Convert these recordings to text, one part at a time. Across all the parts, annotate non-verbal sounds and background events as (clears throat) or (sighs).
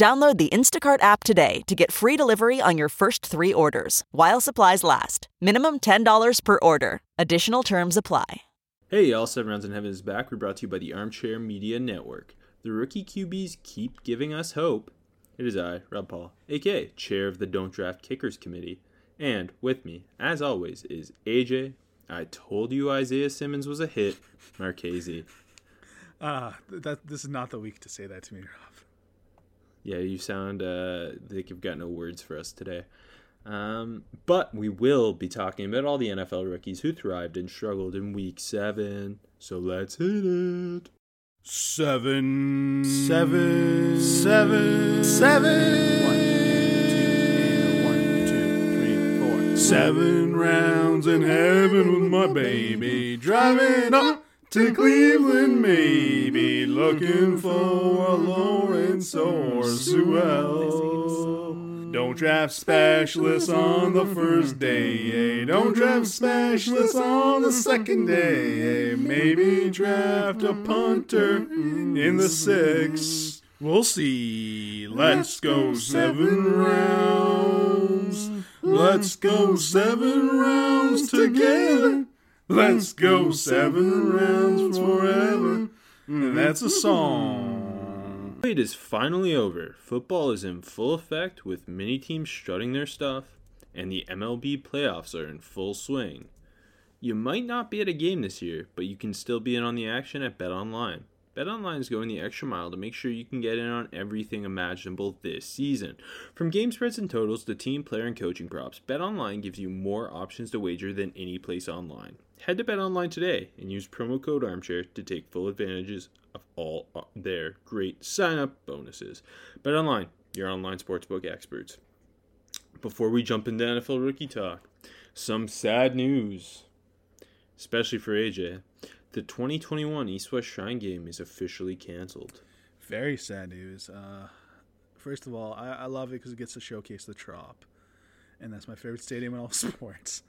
Download the Instacart app today to get free delivery on your first three orders while supplies last. Minimum $10 per order. Additional terms apply. Hey, all seven rounds in heaven is back. We're brought to you by the Armchair Media Network. The rookie QBs keep giving us hope. It is I, Rob Paul, aka Chair of the Don't Draft Kickers Committee. And with me, as always, is AJ. I told you Isaiah Simmons was a hit, Marchese. Ah, that this is not the week to say that to me, Rob. Yeah, you sound uh, like you've got no words for us today. Um, but we will be talking about all the NFL rookies who thrived and struggled in week seven. So let's hit it. Seven, seven, seven, seven. One, two, one, two, three, four. Seven rounds in heaven with my baby, driving up to Cleveland, maybe looking for a Lawrence or Sewell. Don't draft specialists on the first day. Eh? Don't draft specialists on the second day. Eh? Maybe draft a punter in the sixth. We'll see. Let's go seven rounds. Let's go seven rounds together. Let's mm, go mm, seven rounds forever. And mm, that's a song. It is finally over. Football is in full effect with many teams strutting their stuff, and the MLB playoffs are in full swing. You might not be at a game this year, but you can still be in on the action at BetOnline. BetOnline is going the extra mile to make sure you can get in on everything imaginable this season. From game spreads and totals to team, player, and coaching props, BetOnline gives you more options to wager than any place online. Head to BetOnline today and use promo code Armchair to take full advantages of all their great sign-up bonuses. BetOnline, your online sportsbook experts. Before we jump into NFL rookie talk, some sad news, especially for AJ. The 2021 East West Shrine game is officially canceled. Very sad news. Uh, first of all, I, I love it because it gets to showcase the Trop, and that's my favorite stadium in all (laughs) sports.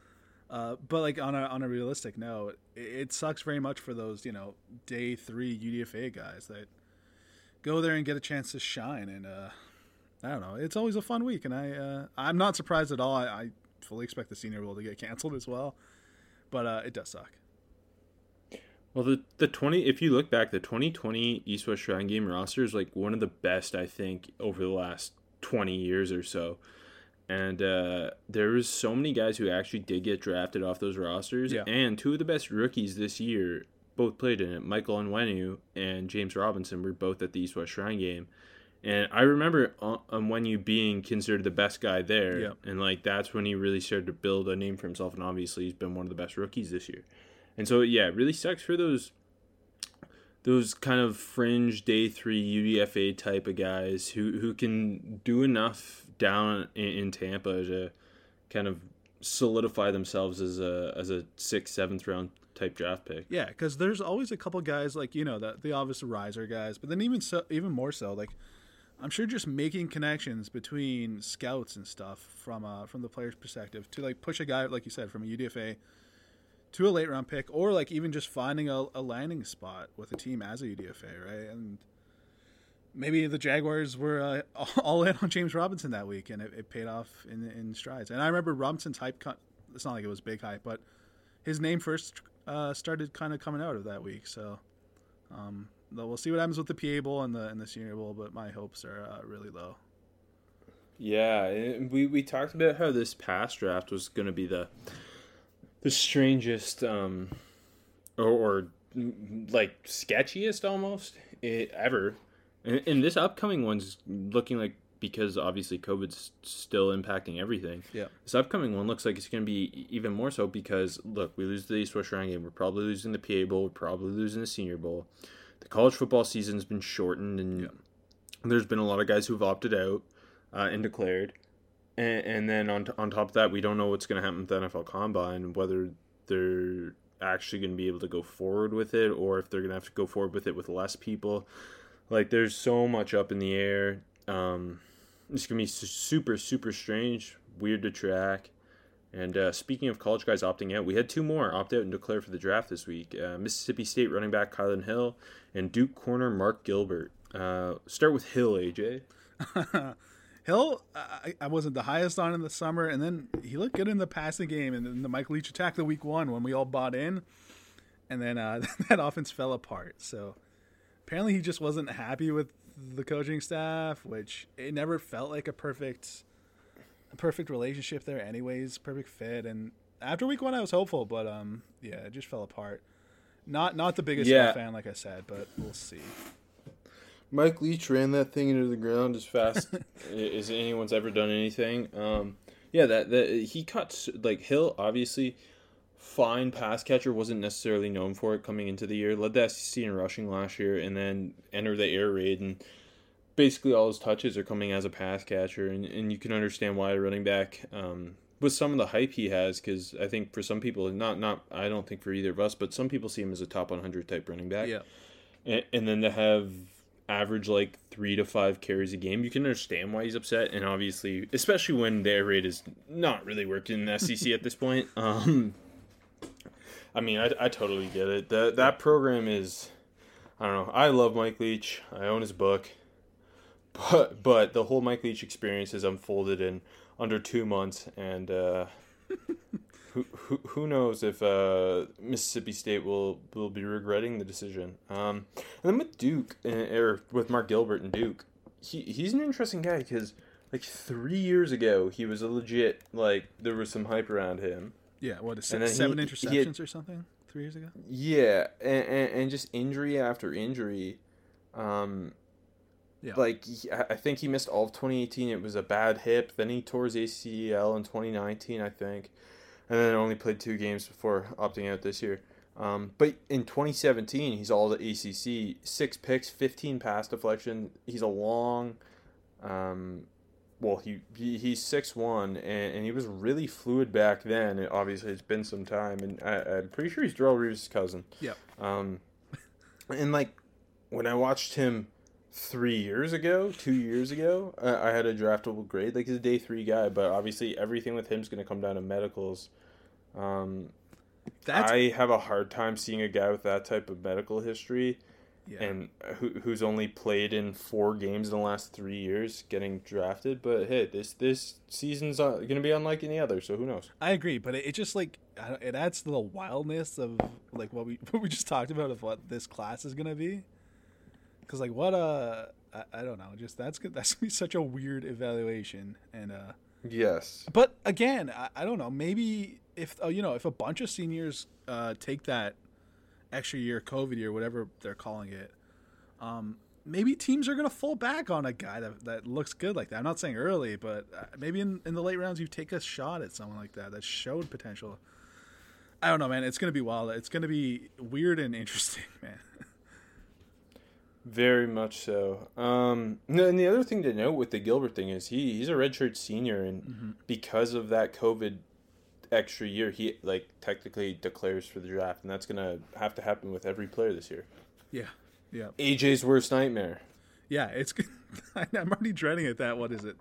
Uh, but like on a on a realistic note, it, it, sucks very much for those you know day three UDFA guys that go there and get a chance to shine. And uh, I don't know, it's always a fun week, and I uh, I'm not surprised at all. I, I, fully expect the Senior Bowl to get canceled as well, but uh, it does suck. Well, the the twenty if you look back, the twenty twenty East West Shrine Game roster is like one of the best I think over the last twenty years or so and uh, there was so many guys who actually did get drafted off those rosters. Yeah. And two of the best rookies this year both played in it. Michael Onwenu and James Robinson were both at the East West Shrine game. And I remember Onwenu being considered the best guy there. Yeah. And like that's when he really started to build a name for himself. And obviously he's been one of the best rookies this year. And so yeah, it really sucks for those those kind of fringe day three UDFA type of guys who, who can do enough down in, in Tampa to kind of solidify themselves as a as a sixth, seventh round type draft pick. Yeah, because there's always a couple guys like you know the the obvious riser guys, but then even so, even more so like I'm sure just making connections between scouts and stuff from uh from the player's perspective to like push a guy like you said from a UDFA to a late round pick or like even just finding a, a landing spot with a team as a UDFA, right? And maybe the Jaguars were uh, (laughs) all in on James Robinson that week, and it, it, paid off in in strides. And I remember Robinson's hype. Cut it's not like it was big hype, but his name first uh, started kind of coming out of that week. So um, we'll see what happens with the PA Bowl and the and the Senior Bowl, but my hopes are uh, really low. Yeah, we we talked about how this past draft was going to be the the strangest um, or, or like sketchiest almost it, ever and, and this upcoming one's looking like because obviously COVID's still impacting everything. Yeah. This upcoming one looks like it's going to be even more so because look, we lose the East West Shrine game. We're probably losing the PA Bowl. We're probably losing the Senior Bowl. The college football season's been shortened, and yeah. there's been a lot of guys who've opted out uh, and declared. and, and then on on top of that, we don't know what's going to happen with the NFL Combine, whether they're actually going to be able to go forward with it, or if they're going to have to go forward with it with less people. Like, there's so much up in the air. Um, it's to be super super strange, weird to track. And uh, speaking of college guys opting out, we had two more opt out and declare for the draft this week. Uh, Mississippi State running back Kylan Hill and Duke corner Mark Gilbert. Uh, start with Hill, AJ. (laughs) Hill, I, I, wasn't the highest on in the summer, and then he looked good in the passing game, and then the Mike Leach attack the week one when we all bought in, and then uh, (laughs) that offense fell apart. So apparently he just wasn't happy with the coaching staff, which it never felt like a perfect, a perfect relationship there. Anyways, perfect fit. And after week one, I was hopeful, but um, yeah, it just fell apart. Not not the biggest yeah. fan, like I said, but we'll see. Mike Leach ran that thing into the ground as fast (laughs) as anyone's ever done anything. Um, yeah, that that he cuts like Hill obviously fine pass catcher wasn't necessarily known for it coming into the year. Led the SEC in rushing last year, and then entered the air raid, and basically all his touches are coming as a pass catcher, and, and you can understand why a running back. Um, with some of the hype he has, because I think for some people, not not I don't think for either of us, but some people see him as a top 100 type running back. Yeah. And, and then to have average like three to five carries a game, you can understand why he's upset. And obviously, especially when the air raid is not really working in the SEC at this point. (laughs) Um, I mean, I, I totally get it. That that program is, I don't know. I love Mike Leach. I own his book, (laughs) but but the whole Mike Leach experience is unfolded in under two months, and uh, (laughs) who, who, who knows if uh, Mississippi State will, will be regretting the decision. Um, and then with Duke, uh, or with Mark Gilbert and Duke, he, he's an interesting guy because like three years ago, he was a legit, like, there was some hype around him. Yeah, what, a seven he, interceptions he had, or something? Three years ago? Yeah, and, and, and just injury after injury. Um, yeah. Like I think he missed all of 2018. It was a bad hip. Then he tore his ACL in 2019, I think and then only played two games before opting out this year. Um, but in 2017, he's all the ACC, six picks, 15 pass deflection. He's a long, um, well, he, he he's six one, and, and he was really fluid back then. It, obviously, it's been some time, and I, am pretty sure he's Darrelle Revis' cousin. Yeah. Um, and like when I watched him three years ago, two years ago, I, I had a draftable grade. Like he's a day three guy, but obviously everything with him is going to come down to medicals. Um, That's... I have a hard time seeing a guy with that type of medical history yeah. and who, who's only played in four games in the last three years getting drafted. But hey, this this season's uh, going to be unlike any other, so who knows? I agree, but it, it just like it adds to the wildness of like what we (laughs) what we just talked about of what this class is going to be. Because like what uh I, I don't know, just that's good. (laughs) That's gonna be such a weird evaluation and uh. Yes. But again, I, I don't know. Maybe if uh, you know if a bunch of seniors uh, take that extra year, COVID year, whatever they're calling it, um, maybe teams are going to fall back on a guy that, that looks good like that. I'm not saying early, but uh, maybe in, in the late rounds you take a shot at someone like that that showed potential. I don't know, man. It's going to be wild. It's going to be weird and (laughs) interesting, man. Very much so. Um, and the other thing to note with the Gilbert thing is he he's a redshirt senior, and mm-hmm. because of that COVID extra year, he like technically declares for the draft, and that's gonna have to happen with every player this year. Yeah, yeah. AJ's worst nightmare. Yeah, it's. (laughs) I'm already dreading it. That what is it?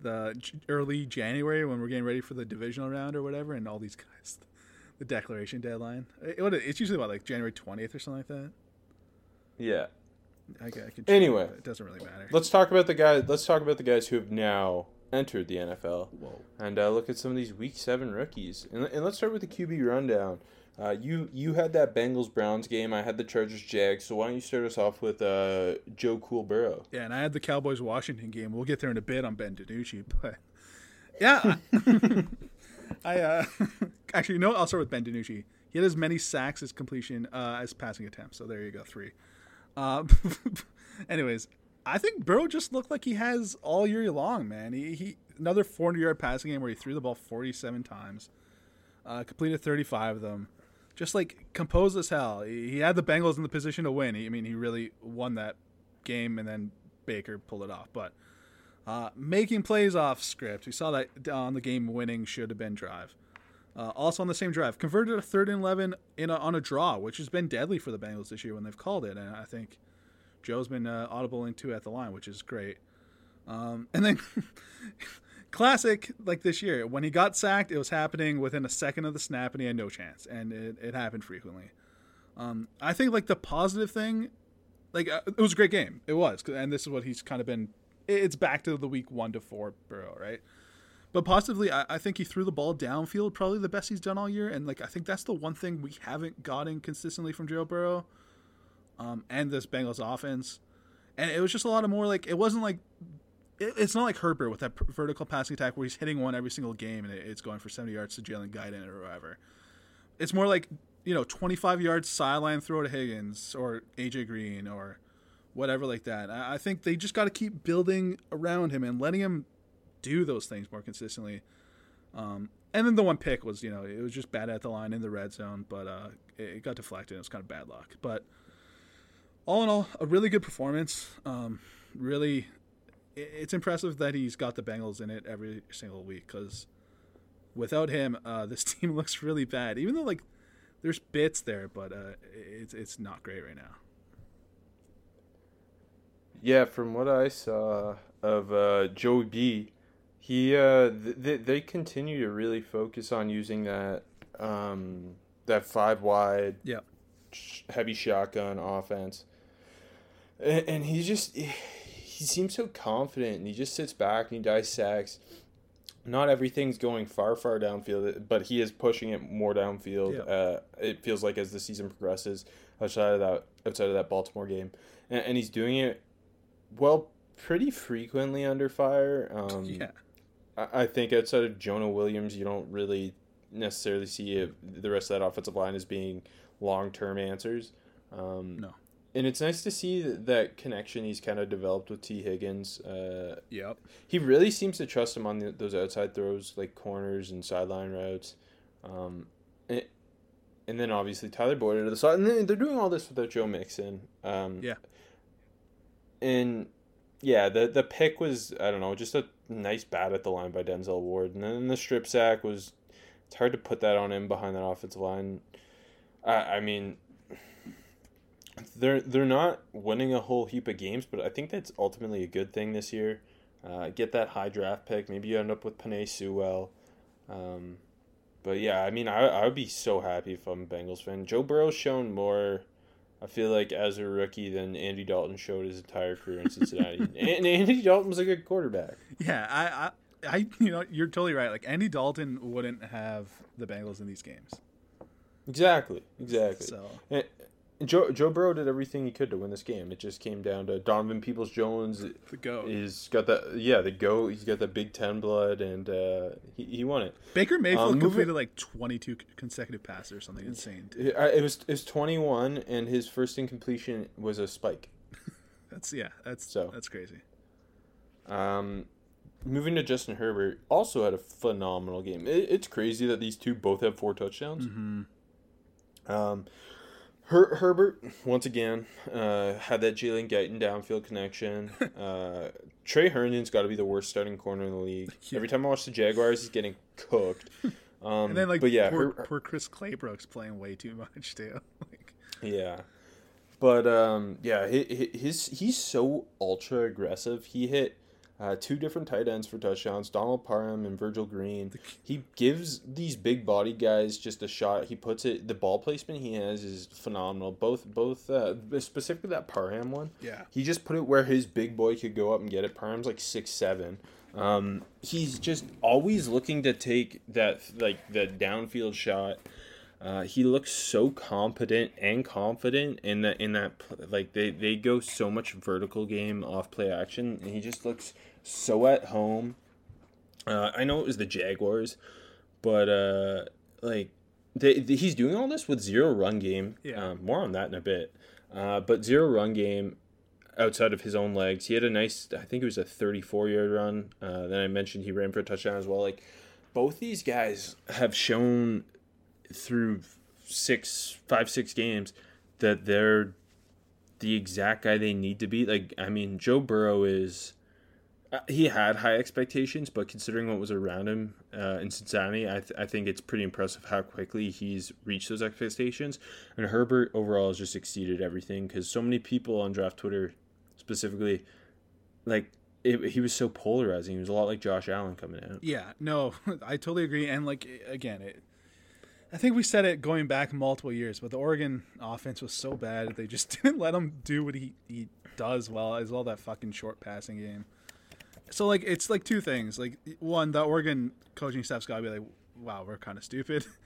The early January when we're getting ready for the divisional round or whatever, and all these guys, the declaration deadline. It, it's usually about like January 20th or something like that. Yeah. I, I can anyway, it, it doesn't really matter. Let's talk about the guys. Let's talk about the guys who have now entered the NFL. Whoa. And uh, look at some of these Week Seven rookies. And, and let's start with the QB rundown. Uh, you you had that Bengals Browns game. I had the Chargers Jags. So why don't you start us off with uh, Joe Cool Burrow? Yeah, and I had the Cowboys Washington game. We'll get there in a bit on Ben DiNucci, (laughs) but yeah, (laughs) I uh, (laughs) actually you know I'll start with Ben DiNucci. He had as many sacks as completion uh, as passing attempts. So there you go, three. Uh, anyways, I think Burrow just looked like he has all year long, man. He, he another 400 yard passing game where he threw the ball 47 times, uh, completed 35 of them, just like composed as hell. He, he had the Bengals in the position to win. He, I mean, he really won that game, and then Baker pulled it off. But Uh, making plays off script. We saw that on the game winning should have been drive. Uh, also on the same drive, converted a third and eleven in a, on a draw, which has been deadly for the Bengals this year when they've called it, and I think Joe's been uh, audible into at the line, which is great. Um, and then (laughs) classic like this year when he got sacked, it was happening within a second of the snap, and he had no chance, and it, it happened frequently. Um, I think like the positive thing, like uh, it was a great game. It was, and this is what he's kind of been. It's back to the week one to four Burrow, right? But positively, I, I, think he threw the ball downfield, probably the best he's done all year. And like I think that's the one thing we haven't gotten consistently from Joe Burrow, um, and this Bengals offense. And it was just a lot of more like it wasn't like it, it's not like Herbert with that vertical passing attack where he's hitting one every single game and it, it's going for seventy yards to Jalen Guyton or whatever. It's more like you know twenty five yards sideline throw to Higgins or AJ Green or whatever like that. I, I think they just got to keep building around him and letting him do those things more consistently. Um, and then the one pick was, you know, it was just bad at the line in the red zone, but uh, it, it, got deflected. It was kind of bad luck. But all in all, a really good performance. Um, really, it's impressive that he's got the Bengals in it every single week because without him, uh, (laughs) this team looks really bad. Even though like there's bits there, but uh, it's it's not great right now. Yeah, from what I saw of uh, Joey B, he uh th- they continue to really focus on using that um that five wide yeah heavy shotgun offense and, and he just he seems so confident and he just sits back and he dissects not everything's going far far downfield but he is pushing it more downfield yeah. uh, it feels like as the season progresses outside of that outside of that baltimore game and, and he's doing it well pretty frequently under fire um, (laughs) yeah I think outside of Jonah Williams, you don't really necessarily see the rest of that offensive line as being long term answers. Um, no. And it's nice to see that, connection he's kind of developed with Tee Higgins. Uh, yep. He really seems to trust him on the, those outside throws, like corners and sideline routes. Um, and, and then obviously Tyler Boyd to the side. And they're doing all this without Joe Mixon. Um, yeah. And yeah, the the pick was I don't know, just a nice bat at the line by Denzel Ward, and then the strip sack was. It's hard to put that on him behind that offensive line. I I mean, they're they're not winning a whole heap of games, but I think that's ultimately a good thing this year. Uh, get that high draft pick. Maybe you end up with Penei Sewell. Um, but yeah, I mean, I I would be so happy if I'm a Bengals fan. Joe Burrow's shown more I feel like as a rookie than Andy Dalton showed his entire career in Cincinnati. (laughs) and Andy Dalton was a good quarterback. Yeah, I, I, I, you know, you're totally right. Like Andy Dalton wouldn't have the Bengals in these games. Exactly, exactly. So and, Joe Joe Burrow did everything he could to win this game. It just came down to Donovan Peoples Jones. The go. He's got that. Yeah, the go. He's got that Big Ten blood, and uh, he he won it. Baker Mayfield um, completed like twenty two consecutive passes or something insane. It, it was it was twenty one, and his first incompletion was a spike. (laughs) that's yeah. That's so that's crazy. Um, moving to Justin Herbert, also had a phenomenal game. It, it's crazy that these two both have four touchdowns. Mm-hmm. Um Her- Herbert once again uh, had that Jalen Guyton downfield connection. (laughs) Uh, Tre Herndon's got to be the worst starting corner in the league. Yeah. Every time I watch the Jaguars, he's getting cooked. (laughs) Um, and then like, but yeah, poor, Her- poor Chris Claybrooks playing way too much too. (laughs) like, yeah, but um, yeah, his he's so ultra aggressive. He hit uh, two different tight ends for touchdowns, Donald Parham and Virgil Green. He gives these big body guys just a shot. He puts it. The ball placement he has is phenomenal. Both both uh, specifically that Parham one. Yeah. He just put it where his big boy could go up and get it. Parham's like six seven. Um, he's just always looking to take that like the downfield shot. Uh, he looks so competent and confident in that in that like they, they go so much vertical game off play action and he just looks so at home. Uh, I know it was the Jaguars, but uh, like they, they, he's doing all this with zero run game. Yeah. Um, more on that in a bit. Uh, but zero run game outside of his own legs. He had a nice, I think it was a 34 yard run. Uh, then I mentioned he ran for a touchdown as well. Like both these guys have shown through six, five, six games that they're the exact guy they need to be. Like, I mean, Joe Burrow is uh, he had high expectations, but considering what was around him uh, in Cincinnati, I, th- I think it's pretty impressive how quickly he's reached those expectations. And Herbert overall has just exceeded everything because so many people on draft Twitter, specifically, like it, he was so polarizing. He was a lot like Josh Allen coming out. Yeah, no, (laughs) I totally agree. And like again, it, I think we said it going back multiple years, but the Oregon offense was so bad they just (laughs) didn't let him do what he, he does well, as all that fucking short passing game. So like it's like two things. Like one, the Oregon coaching staff's got to be like, wow, we're kind of stupid. (laughs)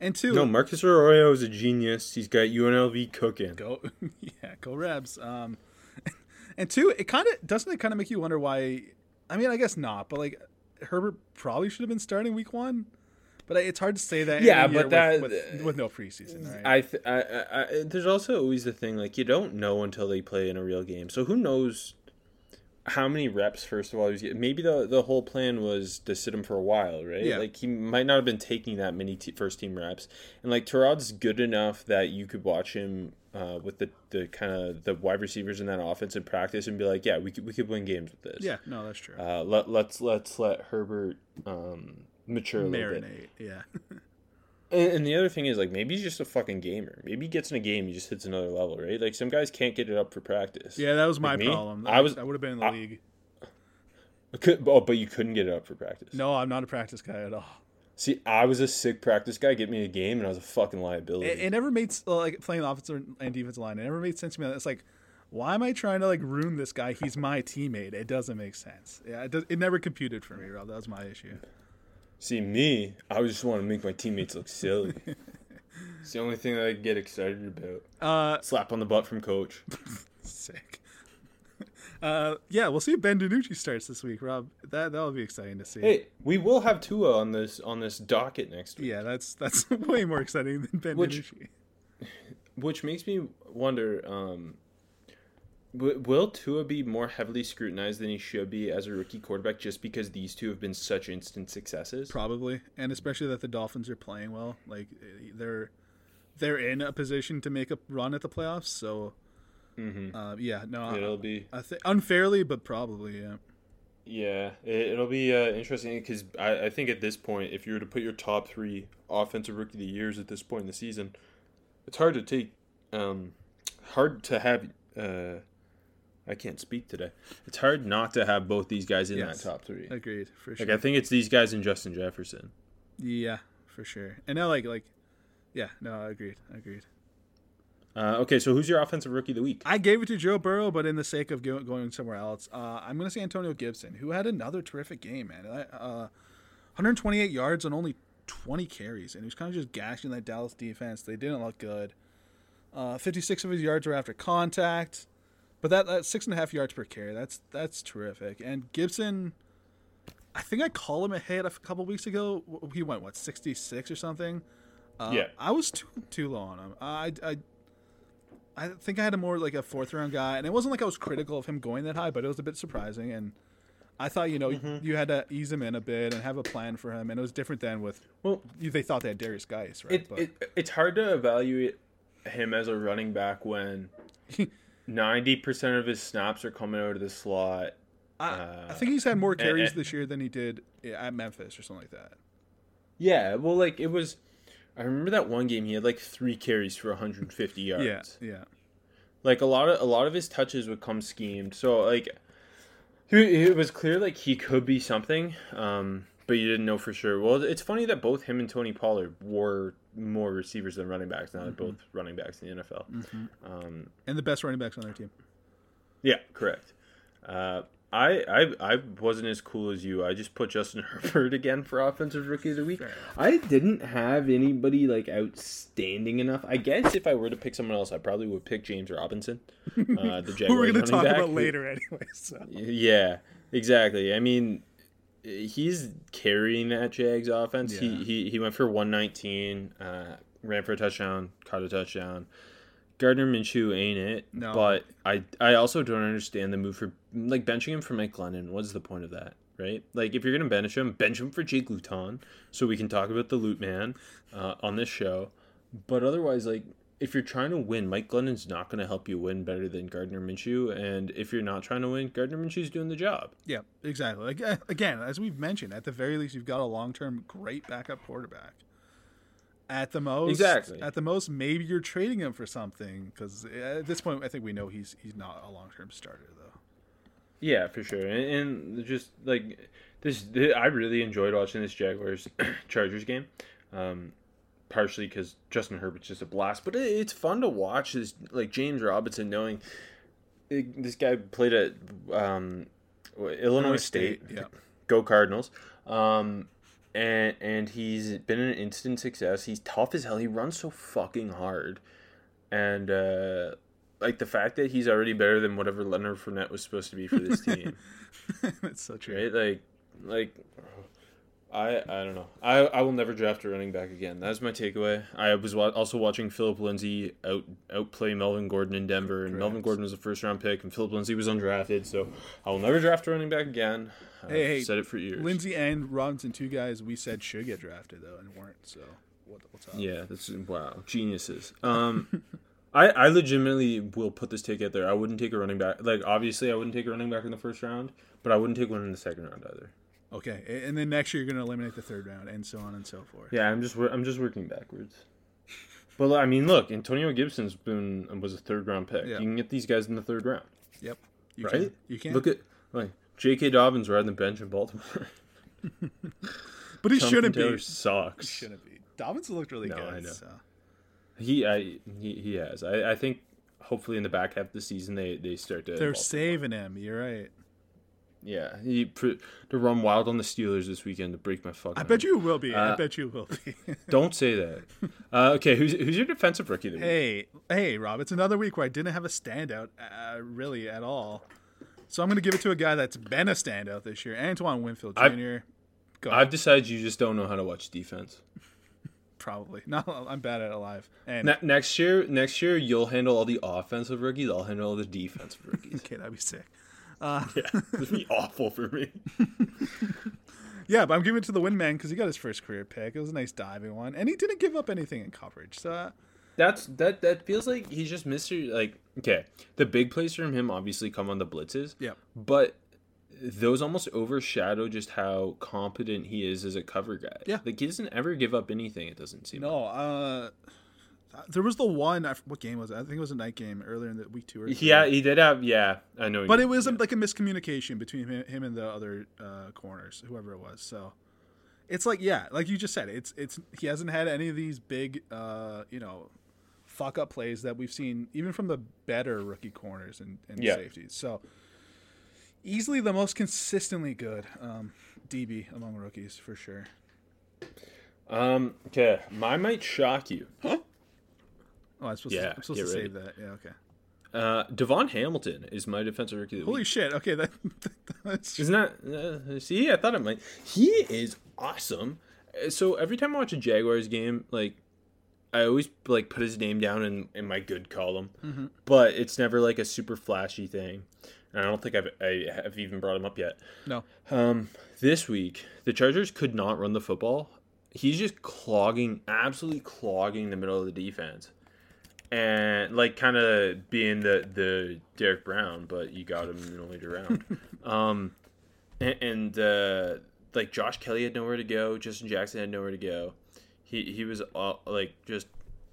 And two, no, Marcus Arroyo is a genius. He's got UNLV cooking. Go, (laughs) yeah, go Rebs. Um, and two, it kind of doesn't it kind of make you wonder why? I mean, I guess not, but like Herbert probably should have been starting week one. But it's hard to say that. Yeah, but that with, with, with, no preseason, right? I, th- I, I, I, there's also always the thing like you don't know until they play in a real game. So who knows how many reps first of all was maybe the the whole plan was to sit him for a while right yeah. like he might not have been taking that many t- first team reps and like Tyrod's good enough that you could watch him uh, with the, the kind of the wide receivers in that offense in practice and be like yeah we could, we could win games with this yeah no that's true uh, let, let's let's let Herbert um, mature a marinate yeah (laughs) And, and, the other thing is, like, maybe he's just a fucking gamer. Maybe he gets in a game, he just hits another level, right? Like, some guys can't get it up for practice. Yeah, that was my like problem. I was, I would have been in the I, league. Could, oh, but you couldn't get it up for practice. No, I'm not a practice guy at all. See, I was a sick practice guy. Get me a game, and I was a fucking liability. It, it never made like playing the offensive and defensive line. It never made sense to me. It's like, why am I trying to like ruin this guy? He's my teammate. It doesn't make sense. Yeah, it, does, it never computed for me, Rob. That was my issue. See, me, I just want to make my teammates look silly. (laughs) it's the only thing that I get excited about. Uh, Slap on the butt from coach. (laughs) sick. (laughs) Uh, yeah, we'll see if Ben DiNucci starts this week, Rob. That that'll be exciting to see. Hey, we will have Tua on this on this docket next week. Yeah, that's that's way more exciting than Ben which, DiNucci. Which makes me wonder: um, will Tua be more heavily scrutinized than he should be as a rookie quarterback, just because these two have been such instant successes? Probably, and especially that the Dolphins are playing well. Like they're they're in a position to make a run at the playoffs, so Mm-hmm. Uh, yeah, no, it'll be I think unfairly, but probably yeah. Yeah, it, will be uh, interesting because I, I think at this point, if you were to put your top three offensive rookie of the years at this point in the season, it's hard to take, um, hard to have. Uh, I can't speak today. It's hard not to have both these guys in yes, that top three. Agreed, for sure. Like I think it's these guys and Justin Jefferson. Yeah, for sure. And now, like, like, yeah, no, agreed, agreed. Uh, okay, so who's your offensive rookie of the week? I gave it to Joe Burrow, but in the sake of going somewhere else, uh, I'm going to say Antonio Gibson, who had another terrific game, man. Uh, 128 yards on only 20 carries, and he was kind of just gashing that Dallas defense. They didn't look good. Uh, 56 of his yards were after contact, but that that's six and a half yards per carry. That's that's terrific. And Gibson, I think I called him a hit a couple weeks ago. He went what 66 or something. Uh, yeah, I was too too low on him. I I I think I had a more like a fourth round guy, and it wasn't like I was critical of him going that high, but it was a bit surprising. And I thought you know mm-hmm. you had to ease him in a bit and have a plan for him, and it was different than with well they thought they had Darius Guice, right? It, it, it's hard to evaluate him as a running back when (laughs) ninety percent of his snaps are coming out of the slot. I, uh, I think he's had more carries and, and, this year than he did at Memphis or something like that. Yeah, well, like it was I remember that one game he had like three carries for 150 yards. Yeah, yeah. Like a lot of a lot of his touches would come schemed. So like, it was clear like he could be something, um, but you didn't know for sure. Well, it's funny that both him and Tony Pollard were more receivers than running backs. Now mm-hmm. they're both running backs in the NFL, mm-hmm. um, and the best running backs on their team. Yeah, correct. Uh, I, I I wasn't as cool as you. I just put Justin (laughs) Herbert again for offensive rookie of the week. I didn't have anybody like outstanding enough. I guess if I were to pick someone else, I probably would pick James Robinson, uh, (laughs) the Who we're going to talk back. about later anyway. So. Yeah, exactly. I mean, he's carrying that Jags offense. Yeah. He, he he went for 119, uh, ran for a touchdown, caught a touchdown. Gardner Minshew ain't it. No. But I I also don't understand the move for like benching him for Mike Glennon. What's the point of that? Right? Like if you're gonna bench him, bench him for Jake Luton so we can talk about the loot man uh, on this show. But otherwise, like if you're trying to win, Mike Glennon's not going to help you win better than Gardner Minshew. And if you're not trying to win, Gardner Minshew's doing the job. Yeah, exactly. Like, uh, again, as we've mentioned, at the very least, you've got a long-term great backup quarterback. At the most, Exactly. At the most, maybe you're trading him for something because at this point, I think we know he's he's not a long-term starter though. Yeah, for sure. And, and just like this, I really enjoyed watching this Jaguars (clears throat) Chargers game. Um, partially because Justin Herbert's just a blast, but it, it's fun to watch this like James Robinson knowing it, this guy played at um, Illinois, State. State, yeah. Go Cardinals. Um, and and he's been an instant success. He's tough as hell. He runs so fucking hard, and uh, like the fact that he's already better than whatever Leonard Fournette was supposed to be for this (laughs) team, That's so true. right? Like, like. I, I don't know. I, I will never draft a running back again. That's my takeaway. I was wa- also watching Philip Lindsay out outplay Melvin Gordon in Denver, and Melvin Gordon was a first round pick, and Philip Lindsay was undrafted. So I will never draft a running back again. I've Hey, hey, said it for years. Lindsay and Robinson, two guys we said should get drafted though, and weren't. So what, what's up? Yeah, that's wow, geniuses. Um, I I legitimately will put this take out there. I wouldn't take a running back. Like obviously, I wouldn't take a running back in the first round, but I wouldn't take one in the second round either. Okay, and then next year you're going to eliminate the third round, and so on and so forth. Yeah, I'm just I'm just working backwards. But I mean, look, Antonio Gibson's been um, was a third round pick. Yeah. You can get these guys in the third round, Yep. You right? Can. You can. look at like J.K. Dobbins riding the bench in Baltimore. (laughs) but he shouldn't Taylor be. sucks. He Shouldn't be. Dobbins looked really No, good. I know. So. He I he, he has. I, I think hopefully in the back half of the season they they start to They're saving him. You're right. Yeah, he pr- to run wild on the Steelers this weekend to break my fucking. I bet you will be. I Uh, bet you will be. (laughs) Don't say that. Uh, okay, who's who's your defensive rookie? Of hey, hey, Rob. It's another week where I didn't have a standout, uh, really at all. So I'm going to give it to a guy that's been a standout this year, Antoine Winfield Jr. I've-. I've decided you just don't know how to watch defense. probably. (laughs) No, I'm bad at it live. And Ne- next year, next year you'll handle all the offensive rookies. I'll handle all the defensive (laughs) rookies. okay, that'd be sick. (laughs) yeah, this would be (laughs) awful for me. (laughs) Yeah, but I'm giving it to the Windman because he got his first career pick. It was a nice diving one, and he didn't give up anything in coverage. So uh, That's that. That feels like he's just Mister. Like okay, the big plays from him obviously come on the blitzes. yeah, but those almost overshadow just how competent he is as a cover guy. Yeah. like he doesn't ever give up anything. It doesn't seem. no, uh, there was the one. What game was it? I think it was a night game earlier in the week two or three. Yeah, he did have. Yeah, I know. but it was like a miscommunication between him, him and the other uh, corners, whoever it was. So it's like yeah, like you just said, it's it's he hasn't had any of these big, uh, you know, fuck up plays that we've seen even from the better rookie corners and, and Yeah. safeties. So easily the most consistently good um, DB among rookies for sure. Um. Okay, mine might shock you. Oh, I'm supposed Yeah, to, I'm supposed to save that. Yeah, okay. Uh, Davon Hamilton is my defensive rookie Holy week. shit! Okay, (laughs) that that's Isn't that? Uh, see, I thought it might. He is awesome. Uh, So every time I watch a Jaguars game, like I always like put his name down in, in my good column, Mm-hmm. but it's never like a super flashy thing. And I don't think I've I have even brought him up yet. no. Um, this week the Chargers could not run the football. He's just clogging, absolutely clogging the middle of the defense, and like kind of being the the Derrick Brown, but you got him in the later round. (laughs) um, and, and uh, like Josh Kelley had nowhere to go, Justin Jackson had nowhere to go. He he was uh, like just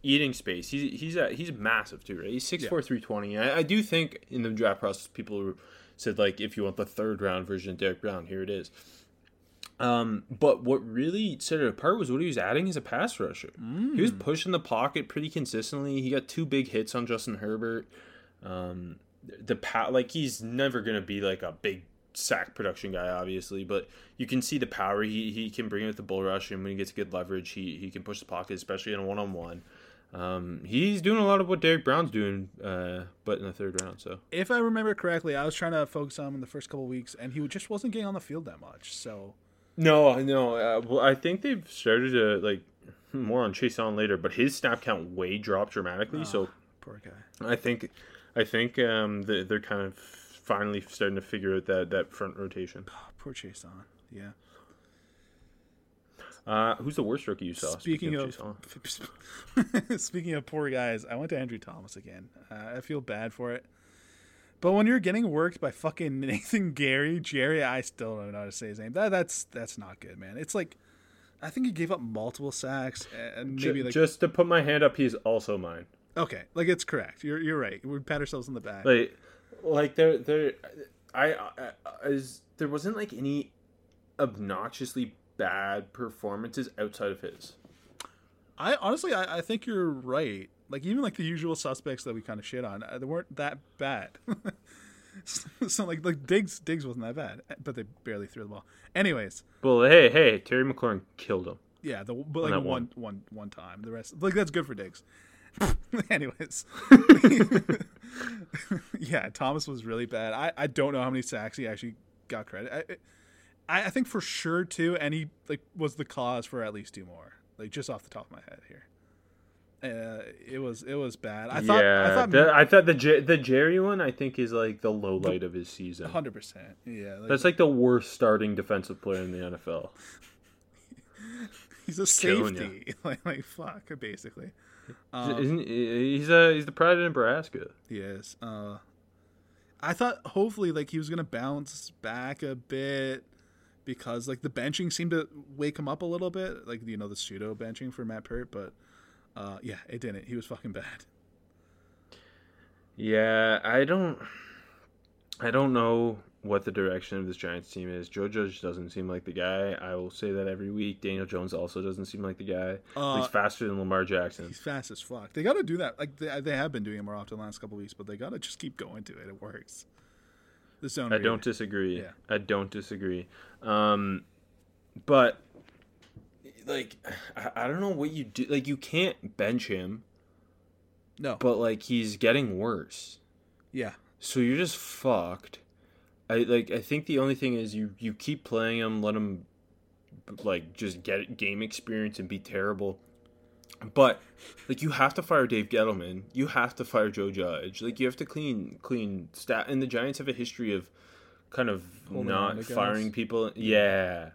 eating space. He's he's a, he's massive too, right? He's 6'4", 320. I, I do think in the draft process people said like if you want the third round version of Derrick Brown, here it is. Um, but what really set it apart was what he was adding as a pass rusher. He was pushing the pocket pretty consistently. He got two big hits on Justin Herbert. Um, the pa- like he's never gonna be like a big sack production guy, obviously, but you can see the power he, he can bring with the bull rush, and when he gets good leverage, he, he can push the pocket, especially in a one on one. Um, he's doing a lot of what Derrick Brown's doing, uh, but in the third round. So If I remember correctly, I was trying to focus on him in the first couple weeks, and he just wasn't getting on the field that much. So no, I know. Uh, well, I think they've started to like more on Chaisson later, but his snap count way dropped dramatically. so poor guy. I think, I think um, they- they're kind of finally starting to figure out that that front rotation. Poor Chaisson. Yeah. Uh, who's the worst rookie you saw? Speaking of, Chase Young? (laughs) speaking of poor guys, I went to Andrew Thomas again. Uh, I feel bad for it. But when you're getting worked by fucking (laughs) Nathan Gary, Jerry, I still don't know how to say his name. That that's that's not good, man. It's like I think he gave up multiple sacks and maybe like just to put my hand up, he's also mine. okay, like it's correct. You're you're right. We pat ourselves on the back. Like, like there, there, I, I, I is there wasn't like any obnoxiously bad performances outside of his. I honestly, I, I think you're right. Like even like the usual suspects that we kind of shit on, uh, they weren't that bad. (laughs) so like like Diggs Diggs wasn't that bad, but they barely threw the ball. Anyways, Well, hey, hey, Terry McLaurin killed him. yeah, the but like one one. one one time. The rest like that's good for Diggs. (laughs) Anyways, (laughs) yeah, Thomas was really bad. I I don't know how many sacks he actually got credit. I I, I think for sure too, and he like was the cause for at least two more. Like just off the top of my head here. Uh, it was it was bad. I thought yeah, I thought the, I thought the Jer- the Jerry one I think is like the low light of his season. hundred percent. Yeah, like, That's like the worst starting defensive player in the NFL. (laughs) he's a safety. (laughs) like like fuck, basically. Isn't he's a he's the pride of Nebraska. Yes. Uh, I thought hopefully like he was gonna bounce back a bit because like the benching seemed to wake him up a little bit, like you know the pseudo benching for Matt Peart, but uh, yeah, it didn't. He was fucking bad. Yeah, I don't I don't know what the direction of this Giants team is. Joe Judge doesn't seem like the guy. I will say that every week. Daniel Jones also doesn't seem like the guy. Uh, he's faster than Lamar Jackson. He's fast as fuck. They got to do that. Like they, they have been doing it more often the last couple weeks, but they got to just keep going to it. It works. The zone. I read. don't disagree. Yeah. I don't disagree. Um, but like, I, I don't know what you do. Like, you can't bench him, No. but like he's getting worse. yeah. So you're just fucked. I like. I think the only thing is you you keep playing him, let him like just get game experience and be terrible. But like you have to fire Dave Gettleman, you have to fire Joe Judge. Like you have to clean clean stat. And the Giants have a history of kind of Holding not firing people. Yeah.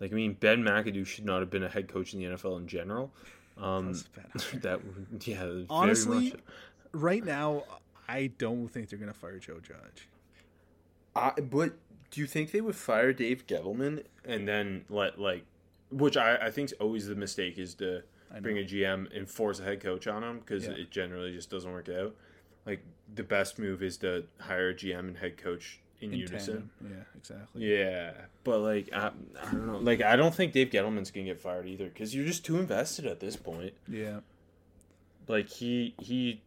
Like I mean, Ben McAdoo should not have been a head coach in the NFL in general. Um, (laughs) that would- yeah, very Honestly, much. right now, I don't think they're gonna fire Joe Judge. I, but do you think they would fire Dave Gettleman and then let like, which I I think is always the mistake is to bring a GM and force a head coach on him because Yeah. it generally just doesn't work out. Like the best move is to hire a GM and head coach in, In unison. tandem. Yeah. Exactly. Yeah, but like I, I don't know. Like I don't think Dave Gettleman's gonna get fired either because you're just too invested at this point. Yeah. Like he he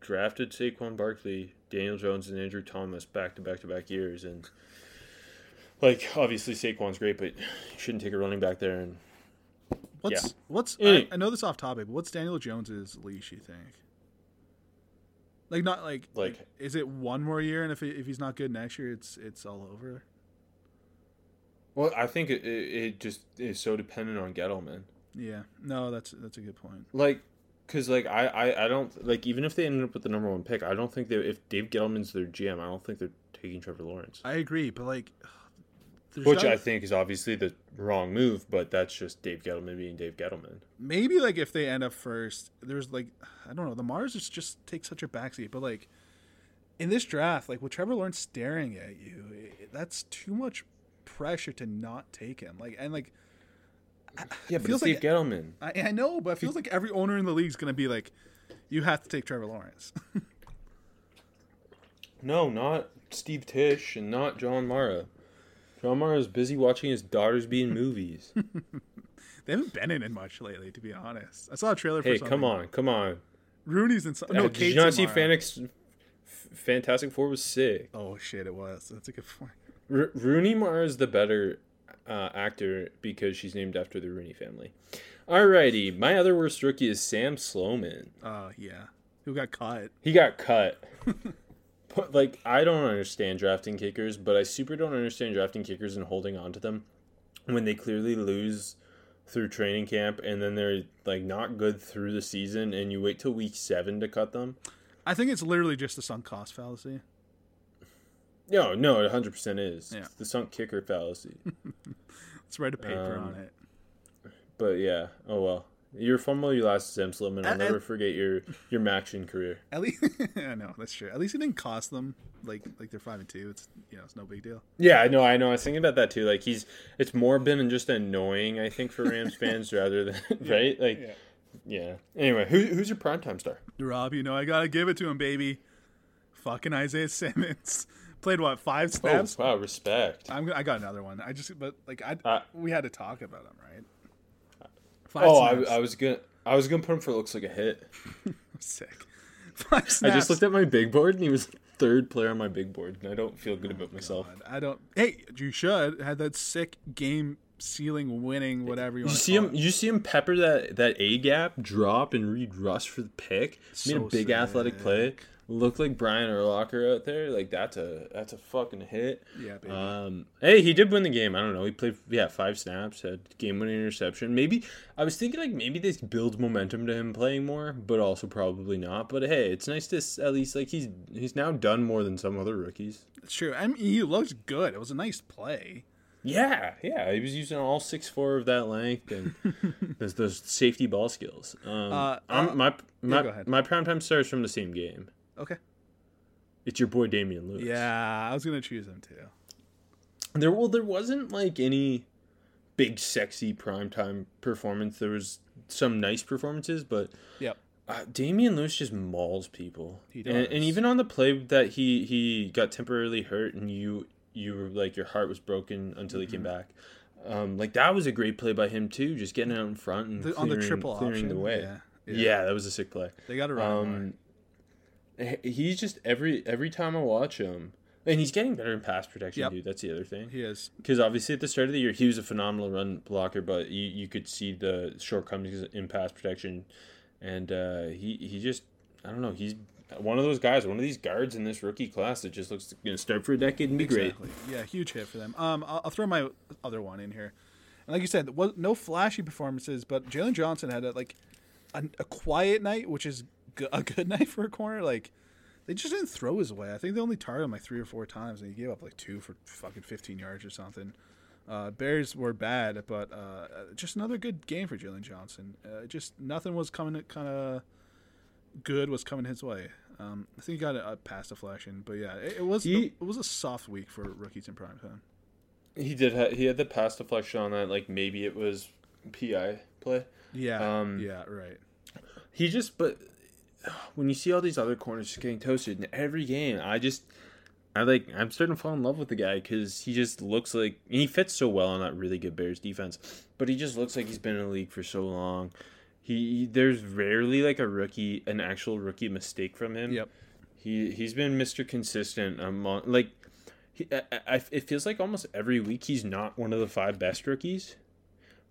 drafted Saquon Barkley, Daniel Jones, and Andrew Thomas back to back to back years, and like obviously Saquon's great, but you shouldn't take a running back there. And What's Yeah. what's Any- I, I know this off topic, but what's Daniel Jones's leash? You think? Like not like Like- is it one more year, and if it, if he's not good next year, it's it's all over. well, I think it, it, it just is so dependent on Gettleman. Yeah, no, that's that's a good point. Like, cause like I, I I don't like even if they ended up with the number one pick, I don't think they if Dave Gettleman's their GM, I don't think they're taking Trevor Lawrence. I agree, but like, there's Which I think is obviously the wrong move, but that's just Dave Gettleman being Dave Gettleman. maybe like if they end up first, there's like I don't know, the Mars just just take such a backseat, but like in this draft, like with Trevor Lawrence staring at you, it, that's too much pressure to not take him. Like and like Yeah, but feels like- Dave Gettleman. I, I know, but it feels like every owner in the league is gonna be like, you have to take Trevor Lawrence. (laughs) No, not Steve Tisch and not John Mara. John Mara is busy watching his daughters be in movies. (laughs) they haven't been in it much lately, to be honest. I saw a trailer for hey, something. come on, come on. Rooney's in some. Uh, No, did Kate you not see. Fanix, Fantastic Four was sick. Oh shit, it was. That's a good point. R- Rooney Mara is the better uh, actor because she's named after the Rooney family. Alrighty, my other worst rookie is Sam Sloman. Uh, yeah. Who got caught? He got cut. (laughs) but (laughs) like, I don't understand drafting kickers, but I super don't understand drafting kickers and holding on to them when they clearly lose through training camp and then they're like not good through the season and you wait till week seven to cut them. I think it's literally just the sunk cost fallacy. No, no, it 100% is. Yeah. It's the sunk kicker fallacy. (laughs) Let's write a paper Um, on it. but yeah. Oh well. You're fun while you last, Zemslim, and I'll I- I- never forget your your Maxian career. (laughs) At least (laughs) I know that's true. At least it didn't cost them like like they're five and two. It's you know it's no big deal. Yeah, I know, I know. I was thinking about that too. Like he's, it's more been just annoying, I think, for Rams (laughs) fans rather than right. Like, Yeah. yeah. Anyway, who, who's your primetime star? Rob, you know I gotta give it to him, baby. Fucking Isaiah Simmons played what five snaps. wow, respect. I'm I got another one. I just but like I Uh, we had to talk about him, right? Five Oh, I, snaps. I was gonna, I was gonna put him for looks like a hit. (laughs) sick. Five I just looked at my big board and he was third player on my big board, and I don't feel good about myself. I don't. Hey, you should had that sick game ceiling winning, whatever you You want. see him, you see him pepper that that A gap, drop, and read Russ for the pick. So Made a So big athletic play. Looked like Brian Urlacher out there. Like that's a that's a fucking hit. Yeah, baby. Um, hey, he did win the game. I don't know. He played yeah five snaps, had game winning interception. Maybe I was thinking like maybe this builds momentum to him playing more, but also probably not. But hey, it's nice to at least like he's he's now done more than some other rookies. It's true. I mean, he looked good. It was a nice play. Yeah, yeah, he was using all six four of that length and (laughs) those, those safety ball skills. Um, Uh, I'm, uh, my my go ahead. my primetime stars from the same game. Okay. It's your boy Damien Lewis. Yeah, I was gonna choose him too. There well, there wasn't like any big sexy primetime performance. There was some nice performances, but Yep. uh, Damien Lewis just mauls people. He And, and even on the play that he he got temporarily hurt, and you you were like your heart was broken until he came Mm-hmm. back. Um, like that was a great play by him too, just getting out in front and The- clearing, on the triple clearing the way. yeah, Yeah, yeah. that was a sick play. They got to run. Um, he's just every every time I watch him, and he's getting better in pass protection, Yep. dude. That's the other thing. He is. Because obviously at the start of the year he was a phenomenal run blocker, but you, you could see the shortcomings in pass protection, and uh, he he just I don't know he's one of those guys, one of these guards in this rookie class that just looks going to start for a decade and be great. Yeah, huge hit for them. Um, I'll, I'll throw my other one in here. And like you said, was no flashy performances, but Jaylon Johnson had a, like a, a quiet night, which is a good (laughs) night for a corner. Like they just didn't throw his way. I think they only targeted him like three or four times, and he gave up like two for fucking fifteen yards or something. Uh, Bears were bad, but uh, just another good game for Jaylon Johnson. Uh, just nothing was coming kind of good was coming his way. Um, I think he got a, a pass deflection, but yeah, it, it was He- it was a soft week for rookies in prime time. He did. Ha- he had the pass deflection on that. Like maybe it was PI play. Yeah, Um, yeah, right. He just, but when you see all these other corners just getting toasted in every game, I just, I like, I'm starting to fall in love with the guy because he just looks like he fits so well on that really good Bears defense. But he just looks like he's been in the league for so long. He there's rarely like a rookie, an actual rookie mistake from him. Yep. He he's been Mr. Consistent among like. He, I, I, it feels like almost every week he's not one of the five best rookies,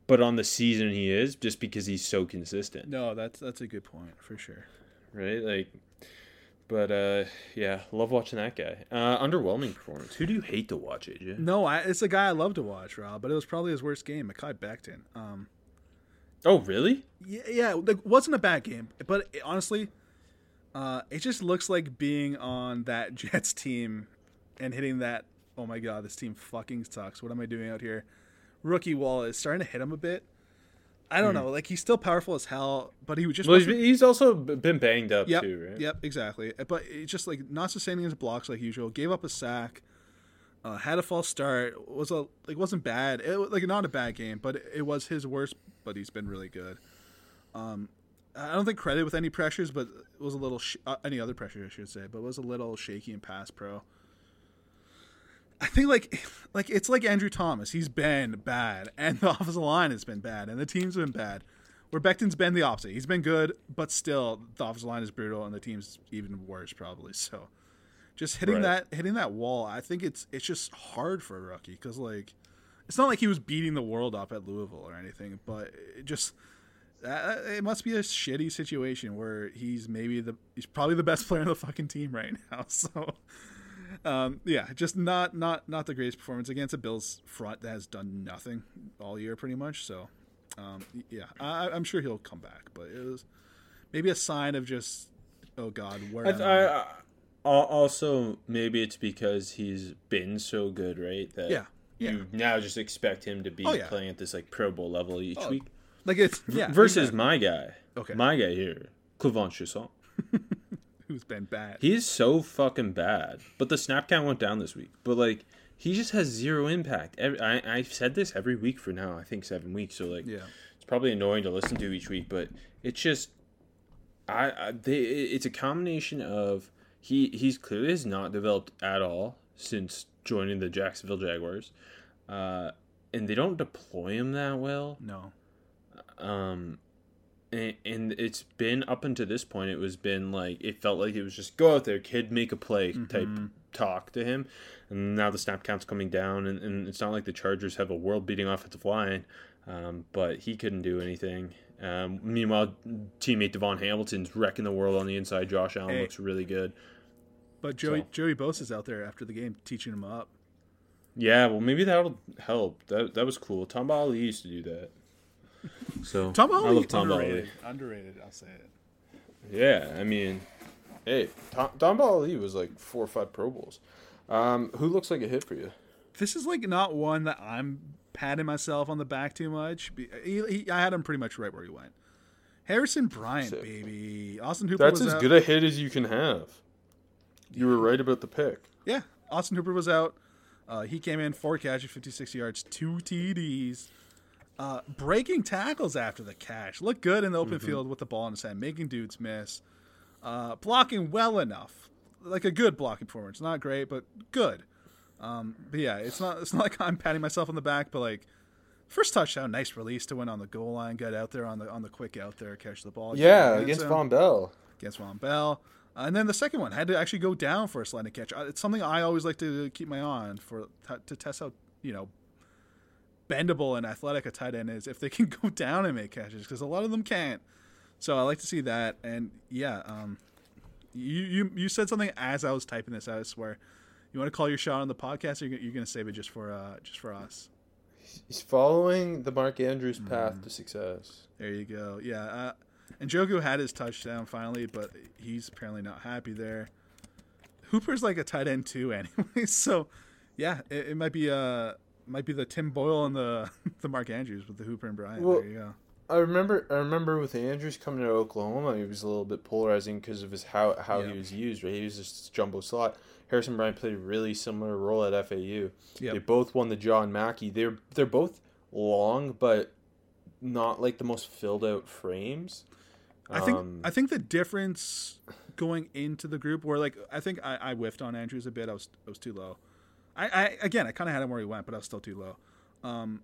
but on the season he is just because he's so consistent No, that's that's a good point for sure. Right? Like, but uh, yeah, love watching that guy. Uh, underwhelming performance. Who do you hate to watch, AJ? No, I, it's a guy I love to watch, Rob, but it was probably his worst game, Mekhi Becton. Um, Oh, really? yeah, yeah, like wasn't a bad game, but it, honestly, uh, it just looks like being on that (laughs) Jets team and hitting that. Oh my god, this team fucking sucks. What am I doing out here? Rookie wall is starting to hit him a bit. I don't know, like he's still powerful as hell, but he just Well, he's, wasn't- he's also been banged up Yep. too, right? Yep. Exactly. But it's just like not sustaining his blocks like usual. Gave up a sack. Uh, had a false start. Was a like wasn't bad. It was, like not a bad game, but it, was his worst. But he's been really good. Um, I don't think credit with any pressures, but it was a little sh- uh, any other pressure I should say, but it was a little shaky in pass pro. I think like like it's like Andrew Thomas. He's been bad, and the (laughs) offensive line has been bad, and the team's been bad. Where Becton's been the opposite. He's been good, but still the offensive line is brutal, and the team's even worse probably. So, just hitting Right. that hitting that wall, I think it's it's just hard for a rookie because like it's not like he was beating the world up at Louisville or anything, but it just that, it must be a shitty situation where he's maybe the he's probably the best player on the fucking team right (laughs) now. So um, yeah, just not not not the greatest performance against a Bills front that has done nothing all year pretty much. So um, yeah, I, I'm sure he'll come back, but it was maybe a sign of just oh god, where I, am I? I, also, maybe it's because he's been so good, right? That Yeah, yeah. you now just expect him to be Oh, yeah. playing at this like Pro Bowl level each Oh, week. Like it's yeah. versus exactly. my guy. Okay. My guy here, Clement Chaisson. (laughs) who's been bad. He's so fucking bad. But the snap count went down this week. But like, he just has zero impact. Every, I I've said this every week for now. I think seven weeks. So like, Yeah. it's probably annoying to listen to each week. But it's just, I, I they it's a combination of he he's clearly has not developed at all since joining the Jacksonville Jaguars, uh, and they don't deploy him that well. No. um and, and it's been up until this point it was been like it felt like it was just go out there kid make a play type talk to him. And now the snap count's coming down and, and it's not like the chargers have a world beating offensive line um, but he couldn't do anything. Um, meanwhile teammate Davon hamilton's wrecking the world on the inside. Josh allen Hey. looks really good. But Joey So- Joey Bosa's out there after the game teaching him up. yeah well maybe that'll help. That, that was cool. Tamba Hali used to do that so Tom I love Tamba Hali. underrated. Underrated, I'll say it. Yeah, I mean, hey, Tom, Tamba Hali was like four or five Pro Bowls. Um, who looks like a hit for you? This is like not one that I'm patting myself on the back too much. He, he, I had him pretty much right where he went. Harrison Bryant, Sick. baby. Austin Hooper That's was as out. good a hit as you can have. You were right about the pick. Yeah, Austin Hooper was out. Uh, he came in four catches, 56 yards, two TDs. Uh, breaking tackles after the catch. Looked good in the open field with the ball in his hand, making dudes miss. Uh, blocking well enough, like a good blocking performance. Not great, but good. Um, but yeah, it's not it's not (laughs) like I'm patting myself on the back, but like first touchdown, nice release to win on the goal line. Got out there on the on the quick out there, catch the ball. Yeah, against zone Vonn Bell. against Vonn Bell. Uh, and then the second one had to actually go down for a slanted catch. Uh, It's something I always like to keep my eye on for t- to test out, you know, bendable and athletic a tight end is if they (laughs) can go down and make catches because a lot of them can't. So I like to see that. And yeah, um, you you you said something as I was typing this out. I swear. You want to call your shot on the podcast, or you're, you're going to save it just for uh, just for us? He's following the Mark Andrews path to success. There you go. Yeah. Uh, and Njoku had his touchdown finally, but he's apparently not happy there. Hooper's like a tight end too, (laughs) anyway. So, yeah, it, it might be uh might be the Tim Boyle and the (laughs) the Mark Andrews with the Hooper and Bryant. Well- there you go. I remember. I remember with Andrews coming to Oklahoma, he was a little bit polarizing because of his how how Yeah. he was used. Right, he was just jumbo slot. Harrison Bryant played a really similar role at FAU. Yep. They both won the John Mackey. They're they're both long, but not like the most filled out frames. I think Um, I think the difference going into the group where like I think I, I whiffed on Andrews a bit. I was I was too low. I, I again I kind of had him where he went, but I was still too low. Um,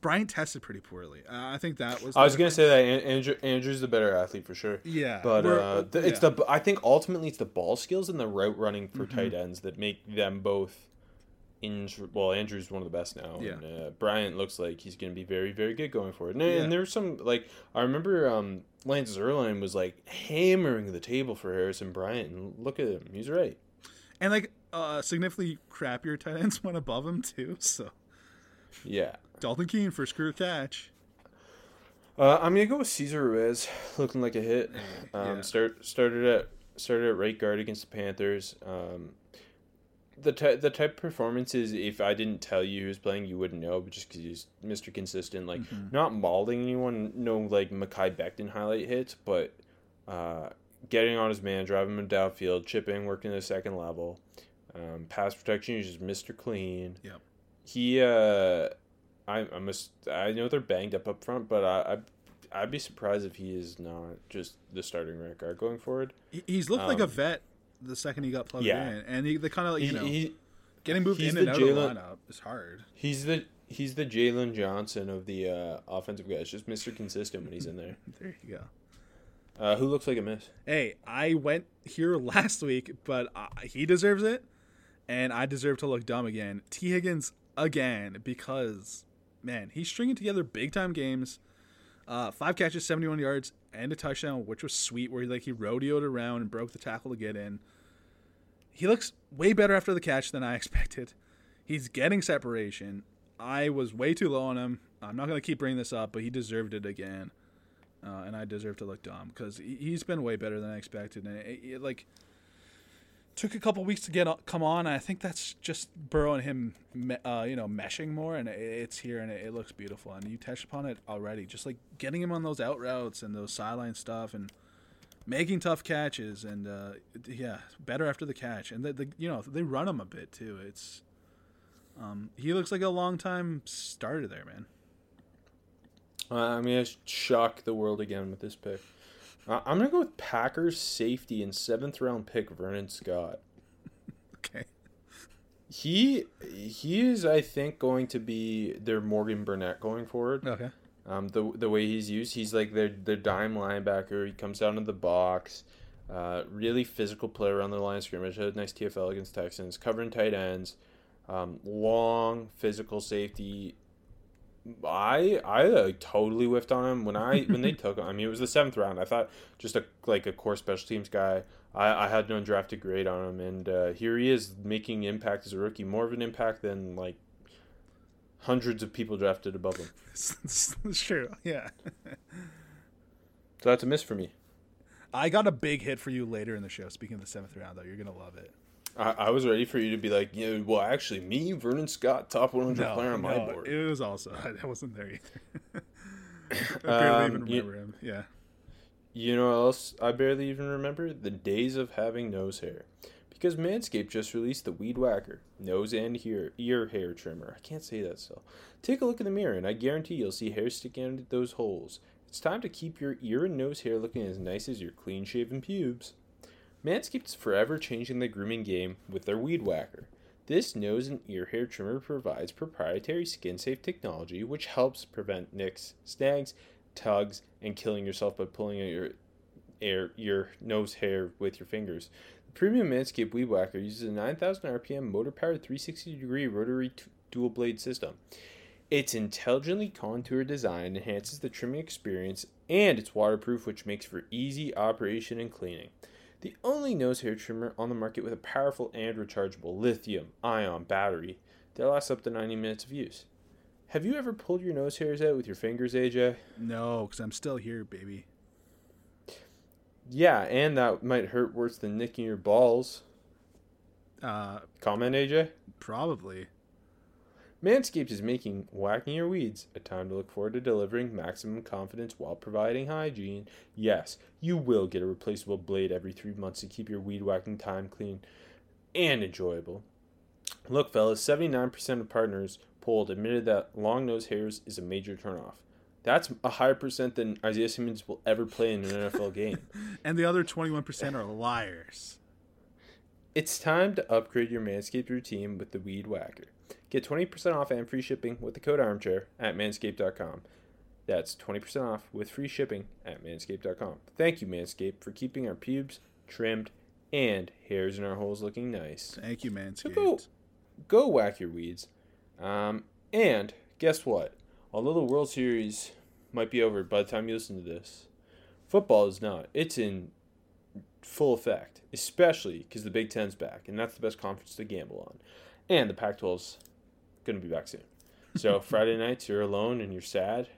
Bryant tested pretty poorly. Uh, I think that was. I was gonna say that Andrew, Andrew's the better athlete for sure. Yeah, but uh, th- it's yeah. the I think ultimately it's the ball skills and the route running for Mm-hmm. tight ends that make them both. Inj- well, Andrew's one of the best now. Yeah. And, uh, Bryant looks like he's gonna be very very good going forward. And, Yeah. and there's some like I remember um, Lance Zierlein was like hammering the table for Harrison Bryant, and look at him, he's right. And like uh significantly crappier (laughs) tight ends went above him too. So Yeah. Dalton Keene for screw catch. Uh, I'm gonna go with Cesar Ruiz, looking like a hit. (sighs) Um, Yeah. Start started at started at right guard against the Panthers. Um, the ty- the type of performances, if I didn't tell you who was playing, you wouldn't know, but just because he's Mr. Consistent, like not mauling anyone, no like Mekhi Becton highlight hits, but uh, getting on his man, driving him downfield, chipping, working the second level. Um, pass protection, he's just Mr. Clean Yep. he uh I I must I know they're banged up up front, but I, I I'd be surprised if he is not just the starting right guard going forward. He- He's looked like a Um, vet the second he got plugged yeah. in, and he, the kind of like, you He, know he getting moved in and the out of the lineup is hard. he's the he's the Jaylon Johnson of the uh, offensive guys, just Mister Consistent when he's in there. (laughs) There you go. Uh, who looks like a miss? Hey, I went here (laughs) last week, but uh, he deserves it, and I deserve to look dumb again. T. Higgins again because man, he's stringing together big time games. Uh, five catches, seventy one yards, and a touchdown, which was sweet. Where he like he rodeoed around and broke the tackle to get in. He looks way better after the catch than I (laughs) expected. He's getting separation. I was way too low on him. I'm not gonna keep bringing this up, but he deserved it again uh, and I deserve to look dumb because he's been way better than I expected. And it, it- like took a couple weeks to get come on. I think that's just Burrow and him, uh, you know, meshing more, and it's here and it, looks beautiful. And you touched upon it already, just like getting him on those out routes and those sideline stuff, and making tough catches, and uh, yeah, better after the catch. And the, the you know they run him a bit too. It's um, he looks like a long time starter there, man. Uh, I'm gonna shock the world again with this pick. I'm gonna go with Packers safety and seventh round pick Vernon Scott. okay. He he is, I think, going to be their Morgan Burnett going forward. Okay. Um, the the way he's used, he's like their their dime linebacker. He comes down to the box. Uh, really physical player on the line of scrimmage. Had a nice TFL against Texans. Covering tight ends. Um, long physical safety I I like, totally whiffed on him when I when they (laughs) took him. I mean, it was the seventh round. I thought just a like a core special teams guy. I, I had no drafted grade on him, and uh, here he is making impact as a rookie, more of an impact than like hundreds of people drafted above him. (laughs) it's true, yeah. so that's a miss for me. I got a big hit for you later in the show. Speaking of the seventh round, though, you're gonna love it. I, I, was ready for you to be like, yeah, well, actually, me, Vernon Scott, top 100 no, player on no, my board. It was also, (laughs) I wasn't there either. (laughs) I barely um, even remember you, him. Yeah. You know what else I barely even remember? The days of having nose hair. Because Manscaped just released the Weed Whacker nose and ear, ear hair trimmer. I can't say that still. Take a look in the mirror, and I guarantee you'll see hair sticking out of those holes. It's time to keep your ear and nose hair looking as nice as your clean shaven pubes. Manscaped is forever changing the grooming game with their Weed Whacker. This nose and ear hair trimmer provides proprietary skin safe technology which helps prevent nicks, snags, tugs, and killing yourself by pulling your air, your nose hair with your fingers. The premium Manscaped Weed Whacker uses a 9000 RPM motor powered 360 degree rotary t- dual blade system. Its intelligently contoured design enhances the trimming experience and it's waterproof, which makes for easy operation and cleaning the only nose hair trimmer on the market with a powerful and rechargeable lithium ion battery that lasts up to 90 minutes of use. Have you ever pulled your nose hairs out with your fingers, AJ? No, because I'm still here, baby. Yeah, and that might hurt worse than nicking your balls. Uh, Comment, AJ? Probably. Manscaped is making whacking your weeds a time to look forward to delivering maximum confidence while providing hygiene. Yes, you will get a replaceable blade every three months to keep your weed whacking time clean and enjoyable. Look, fellas, 79% of partners polled admitted that long nose hairs is a major turnoff. That's a higher percent than Isaiah Simmons will ever play in an NFL game. (laughs) and the other 21% are liars. It's time to upgrade your Manscaped routine with the Weed Whacker. Get 20% off and free shipping with the code armchair at manscaped.com. That's 20% off with free shipping at manscaped.com. Thank you, Manscaped, for keeping our pubes trimmed and hairs in our holes looking nice. Thank you, Manscaped. So go, go whack your weeds. Um, and guess what? Although the World Series might be over by the time you listen to this, football is not. It's in full effect, especially because the Big Ten's back, and that's the best conference to gamble on. And the Pac 12's going to be back soon. So (laughs) Friday nights, you're alone and you're sad,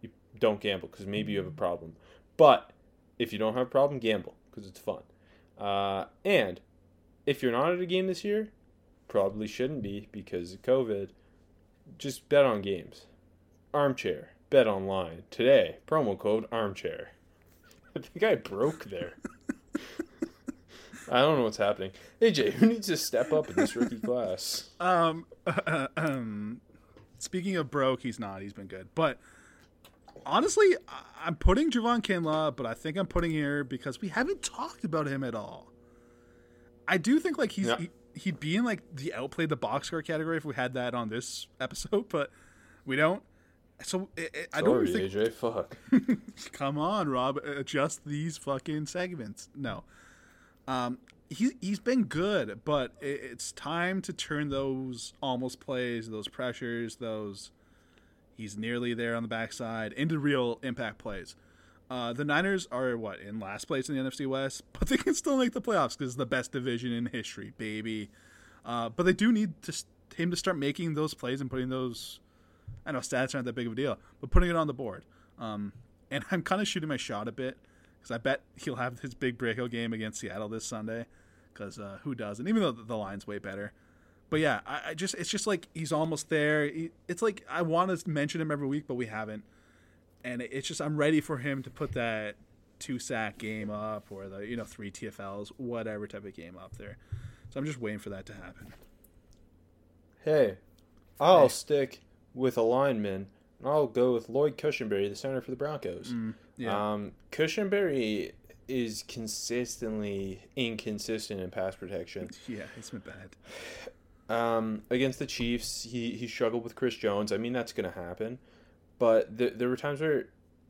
you don't gamble because maybe you have a problem. But if you don't have a problem, gamble because it's fun. Uh, and if you're not at a game this year, probably shouldn't be because of COVID. Just bet on games. Armchair, bet online today. Promo code armchair. (laughs) I think I broke there. (laughs) I don't know what's happening. AJ, who needs to step up in this rookie class? (laughs) Um, uh, (clears throat) um, speaking of broke, he's not. He's been good, but honestly, I'm putting Javon Kinlaw, but I think I'm putting here because we haven't talked about him at all. I do think like he's yeah. he, he'd be in like the outplayed the box score category if we had that on this episode, but we don't. So it, it, I don't think AJ. Fuck. (laughs) Come on, Rob. Adjust these fucking segments. No. Um, he he's been good, but it, it's time to turn those almost plays, those pressures, those he's nearly there on the backside into real impact plays. Uh, the Niners are what in last place in the NFC West, (laughs) but they can still make the playoffs because it's the best division in history, baby. Uh, but they do need to, him to start making those plays and putting those. I know stats aren't that big of a deal, but putting it on the board. Um, and (laughs) I'm kind of shooting my shot a bit because I bet he'll have his big breakout game against Seattle this Sunday. because uh, who doesn't? Even though the line's way better. But yeah, I, I just it's just like he's almost there. He, it's like I want to mention him every week, but we haven't. And it, it's just I'm ready for him to put that two sack game up or the you know three TFLs, whatever type of game up there. So I'm just waiting for that to happen. Hey, I'll stick with a lineman. and I'll go with Lloyd Cushenberry, the center for the Broncos. Mm, Yeah, Um, Cushenberry is consistently inconsistent in pass protection. yeah, it's been bad. Um, against the Chiefs, he, he struggled with Chris Jones. I mean, that's going to happen. But th- there were times where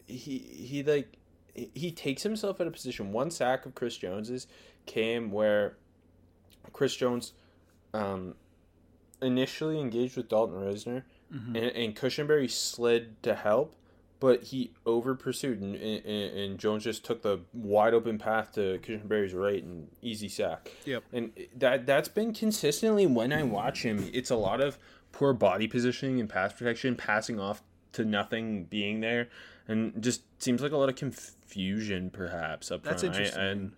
he, he like, he- takes himself out of position. One sack of Chris Jones's came where Chris Jones um, initially engaged with Dalton Risner, and, and Cushenberry slid to help, but he over pursued, and, and, and Jones just took the wide open path to Cushenberry's right and easy sack. Yep. And that that's been consistently when I watch him. It's a lot of poor body positioning and pass protection, passing off to nothing being there, and just seems like a lot of confusion perhaps up That's front. I- interesting. and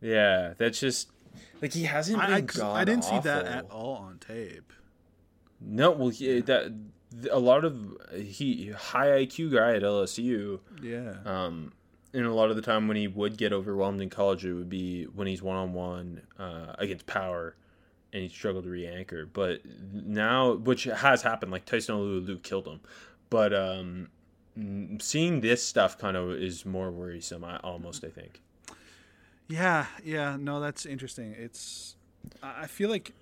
yeah, that's just like he hasn't I, been I, I didn't see that at all on tape. No, well, he, that a lot of he high IQ guy at LSU. Yeah. Um, and a lot of the time when he would get overwhelmed in college, it would be when he's one on one against power, and he struggled to re-anchor. But now, which has happened, like Tyson Luke killed him. But um, seeing this stuff kind of is more worrisome. I almost I think. Yeah, yeah, no, that's interesting. It's I I feel like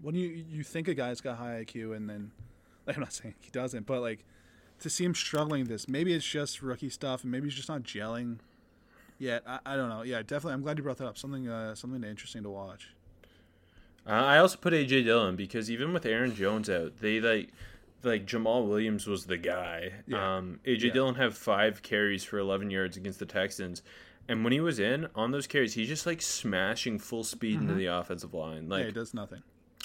when you you think a guy's got high IQ and then (laughs) I'm not saying he doesn't, but like to see him struggling this, maybe it's just rookie stuff and maybe he's just not gelling yet. I, I don't know. Yeah, definitely. I'm glad you brought that up. Something uh, something interesting to watch. Uh, I also put AJ Dillon because even with Aaron Jones out, they like like Jamaal Williams was the guy. Yeah. Um, AJ Yeah. Dillon had five carries for 11 yards against the Texans, and when he was in on those carries, he's just like smashing full speed into the offensive line. yeah, he does nothing.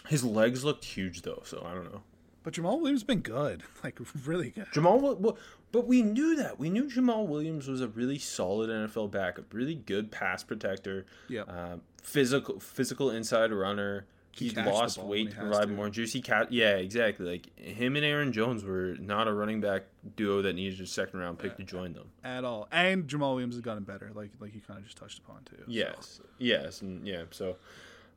his legs looked huge though, so I don't know. But Jamaal Williams has been good, (laughs) like really good. Jamaal, well, but we knew that. We knew Jamaal Williams was a really solid NFL backup, really good pass protector. Yep. Uh, physical, physical inside runner. He He's lost weight to provide more juicy cat. Yeah, exactly. Like him and Aaron Jones were not a running back duo that needed a second round pick to join them. At all, and Jamaal Williams has gotten better, like like you kind of just touched upon too. so. Yes, yes, and yeah. So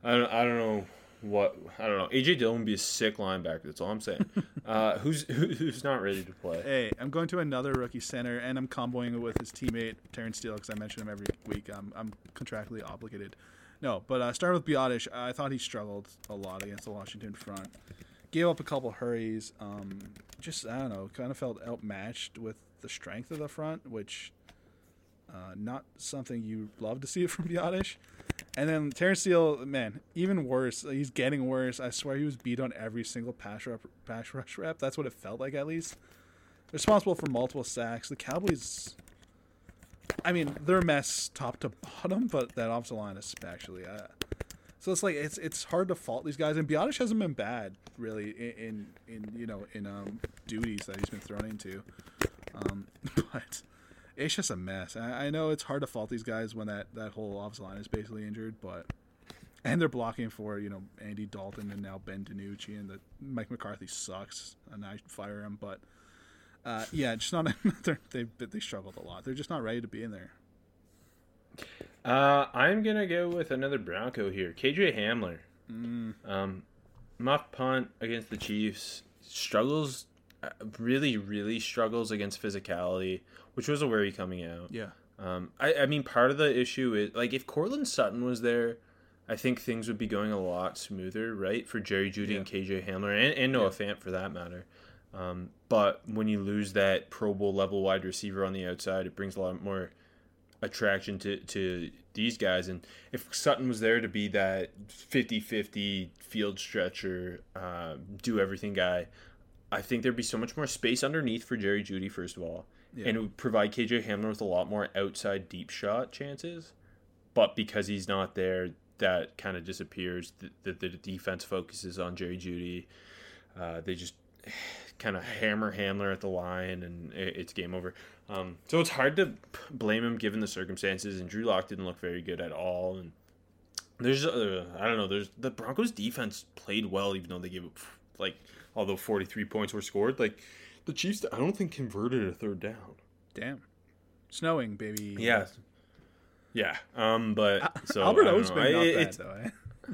I don't, I don't know what I don't know. AJ Dillon would be a sick linebacker. That's all I'm saying. (laughs) uh, who's who's not ready to play? Hey, I'm going to another rookie center, and I'm comboing it with his teammate Terrence Steele because I mention him every week. I'm, I'm contractually obligated. No, but uh, starting with Biadasz, I thought he struggled a lot against the Washington front. Gave up a couple hurries. Um, just I don't know, kind of felt outmatched with the strength of the front, which uh, not something you love to see (laughs) from Biadasz. And then Terrence Steele, man, even worse. He's getting worse. I swear he was beat on every single pass rep, pass rush rep. That's what it felt like, at least responsible for multiple sacks. The Cowboys, I mean, they're a mess top to (laughs) bottom, but that offensive line especially. Uh, so it's like it's it's hard to fault these guys. And Biadasz hasn't been bad really in in, in you know in um, duties that he's been thrown into, um, (laughs) but it's just a mess. I, I know it's hard to fault these guys when that that whole offensive line is basically injured, but. And they're blocking for you know Andy Dalton and now Ben DiNucci and the Mike McCarthy sucks and I fire him. But uh, yeah, just not (laughs) they they struggled a lot. They're just not ready to be in there. Uh, I'm gonna go with another Bronco here, KJ Hamler. Um, muff punt against the Chiefs struggles, really, really struggles against physicality, which was a worry coming out. Yeah, Um, I, I mean, part of the issue is like if Courtland Sutton was there, I think things would be going a lot smoother, right, for Jerry Jeudy and KJ Hamler and, and Noah Fant for that matter. Um, but when you lose that Pro Bowl level wide receiver on the outside, it brings a lot more attraction to, to these guys. And if Sutton was there to be that 50 50 field stretcher, uh, do everything guy, I think there'd be so much more space underneath for Jerry Jeudy, first of all. And it would provide KJ Hamler with a lot more outside deep shot chances. But because he's not there, that kind of disappears. The, the, the defense focuses on Jerry Jeudy. Uh, they just (sighs) kind of hammer Hamler at the line, and it, it's game over. Um, so it's hard to blame him given the circumstances. And Drew Lock didn't look very good at all. And there's uh, I don't know. There's the Broncos defense played well, even though they gave up like although 43 points were scored. Like the Chiefs, I don't think converted a third down. Damn. Snowing, baby. Yeah. Yeah. Um. But so Albert I don't O's know. been I, not bad though. Eh? (laughs)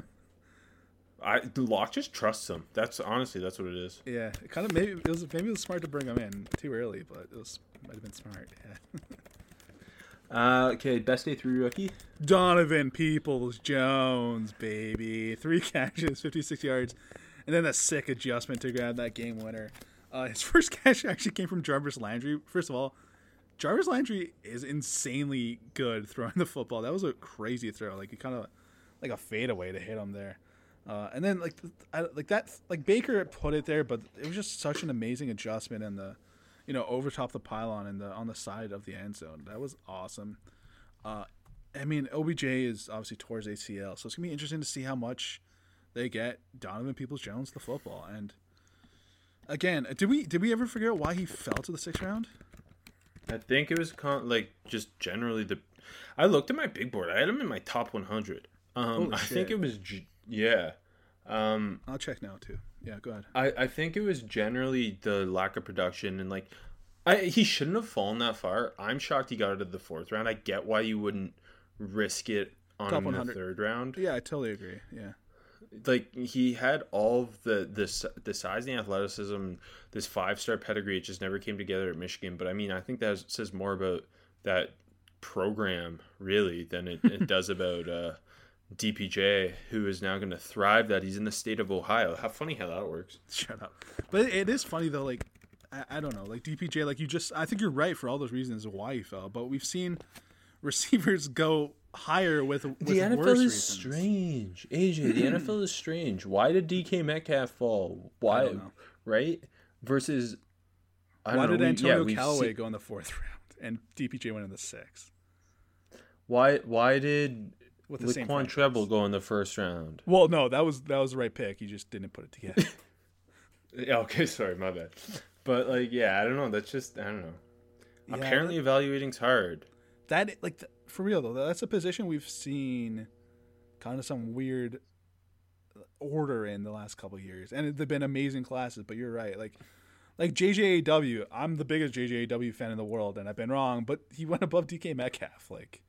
I Lock just trusts him. That's honestly that's what it is. Yeah, it kind of maybe it was maybe it was smart to bring him in too early, but it was might have been smart. Yeah. (laughs) Uh. Okay. Best day three rookie. Donovan Peoples Jones, baby, three catches, fifty six yards, and then a sick adjustment to grab that game winner. Uh, his (laughs) first catch actually came from Jarvis Landry. First of all, Jarvis Landry is insanely good throwing the football. That was a crazy throw. Like he kind of like a fadeaway to hit him there. Uh, and then like I, like that like Baker put it there, but it was just such an amazing adjustment in the you know over top the pylon and the on the side of the end zone. That was awesome. Uh, I mean OBJ is obviously towards ACL, so it's gonna be interesting to see how much they get Donovan Peoples Jones the football. And again, did we did we ever figure out why he fell to the sixth round? I think it was con- like just generally the. I looked at my big board. I had him in my top 100. Um, I think it was g- yeah. Um, I'll check now too. Yeah, go ahead. I, I think it was generally the lack of production and like I he shouldn't have fallen that far. I'm shocked he got out of the fourth round. I get why you wouldn't risk it on Top him in the third round. Yeah, I totally agree. Yeah. Like he had all the this the size and the athleticism, this five star pedigree. It just never came together at Michigan. But I mean, I think that says more about that program really than it, it (laughs) does about uh, DPJ, who is now going to thrive. That he's in the state of Ohio. How funny how that works. Shut up. But it, it is funny though. Like I, I don't know. Like DPJ. Like you just. I think you're right for all those reasons why he fell. But we've seen (laughs) receivers go higher with with the NFL worse is reasons. strange. AJ, the NFL is (clears throat) strange. Why did DK Metcalf fall? Why, know. right? Versus, I don't Why know, did we- Antonio yeah, we've Callaway seen- go in the fourth (laughs) round and DPJ went in the sixth why? Why did with the Laquon? Treble go in the first round? Well, no, that was that was the right pick. He just didn't put it together. (laughs) Yeah, okay, sorry, my bad. But like, yeah, I don't know. That's just I don't know. Yeah, Apparently, evaluating's hard. that like th- for real though that's a position we've seen kind of some weird order in the last couple of years and they've been amazing classes but you're right like like JJAW I'm the biggest JJAW fan in the world and I've been wrong but he went above DK Metcalf like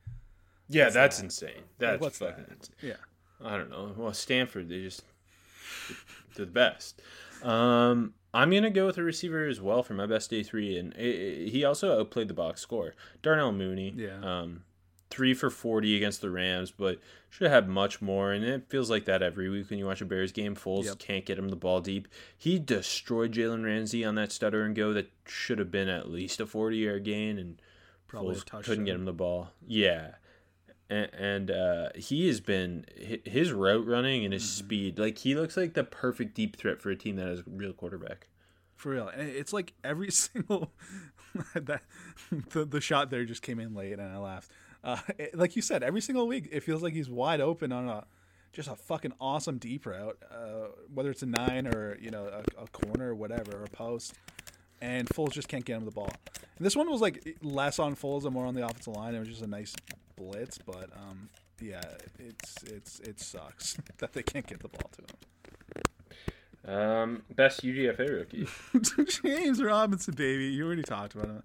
Yeah, that's that? insane. That's what's fucking that? insane. yeah I don't know. Well, Stanford, they just they're the best. Um, I'm gonna go with a receiver as well for my best day three, and i i he also outplayed the box score. Darnell Mooney, Yeah. um, three for forty against the Rams, but should have had much more. And it feels like that every week when you watch a Bears game. Foles Yep. can't get him the ball deep. He destroyed Jalen Ramsey on that stutter and go that should have been at least a forty yard gain, and Probably Foles couldn't get him the ball. Yeah and, and uh, he has been his route running and his Mm-hmm. speed. Like he looks like the perfect deep threat for a team that has a real quarterback. for real and it's like every (laughs) single (laughs) that the, the shot there just came in late and I laughed uh, (laughs) it- like you said every single week it feels like he's wide open on a just a fucking awesome deep route uh, whether it's a nine or you know a, a corner or whatever or a post and Foles just can't get him the ball and this one was like less on Foles and more on the offensive line it was just a nice blitz but um yeah it's it's it sucks (laughs) that they can't get the ball to him Um, best UDFA rookie. (laughs) James Robinson, baby. You already talked about him.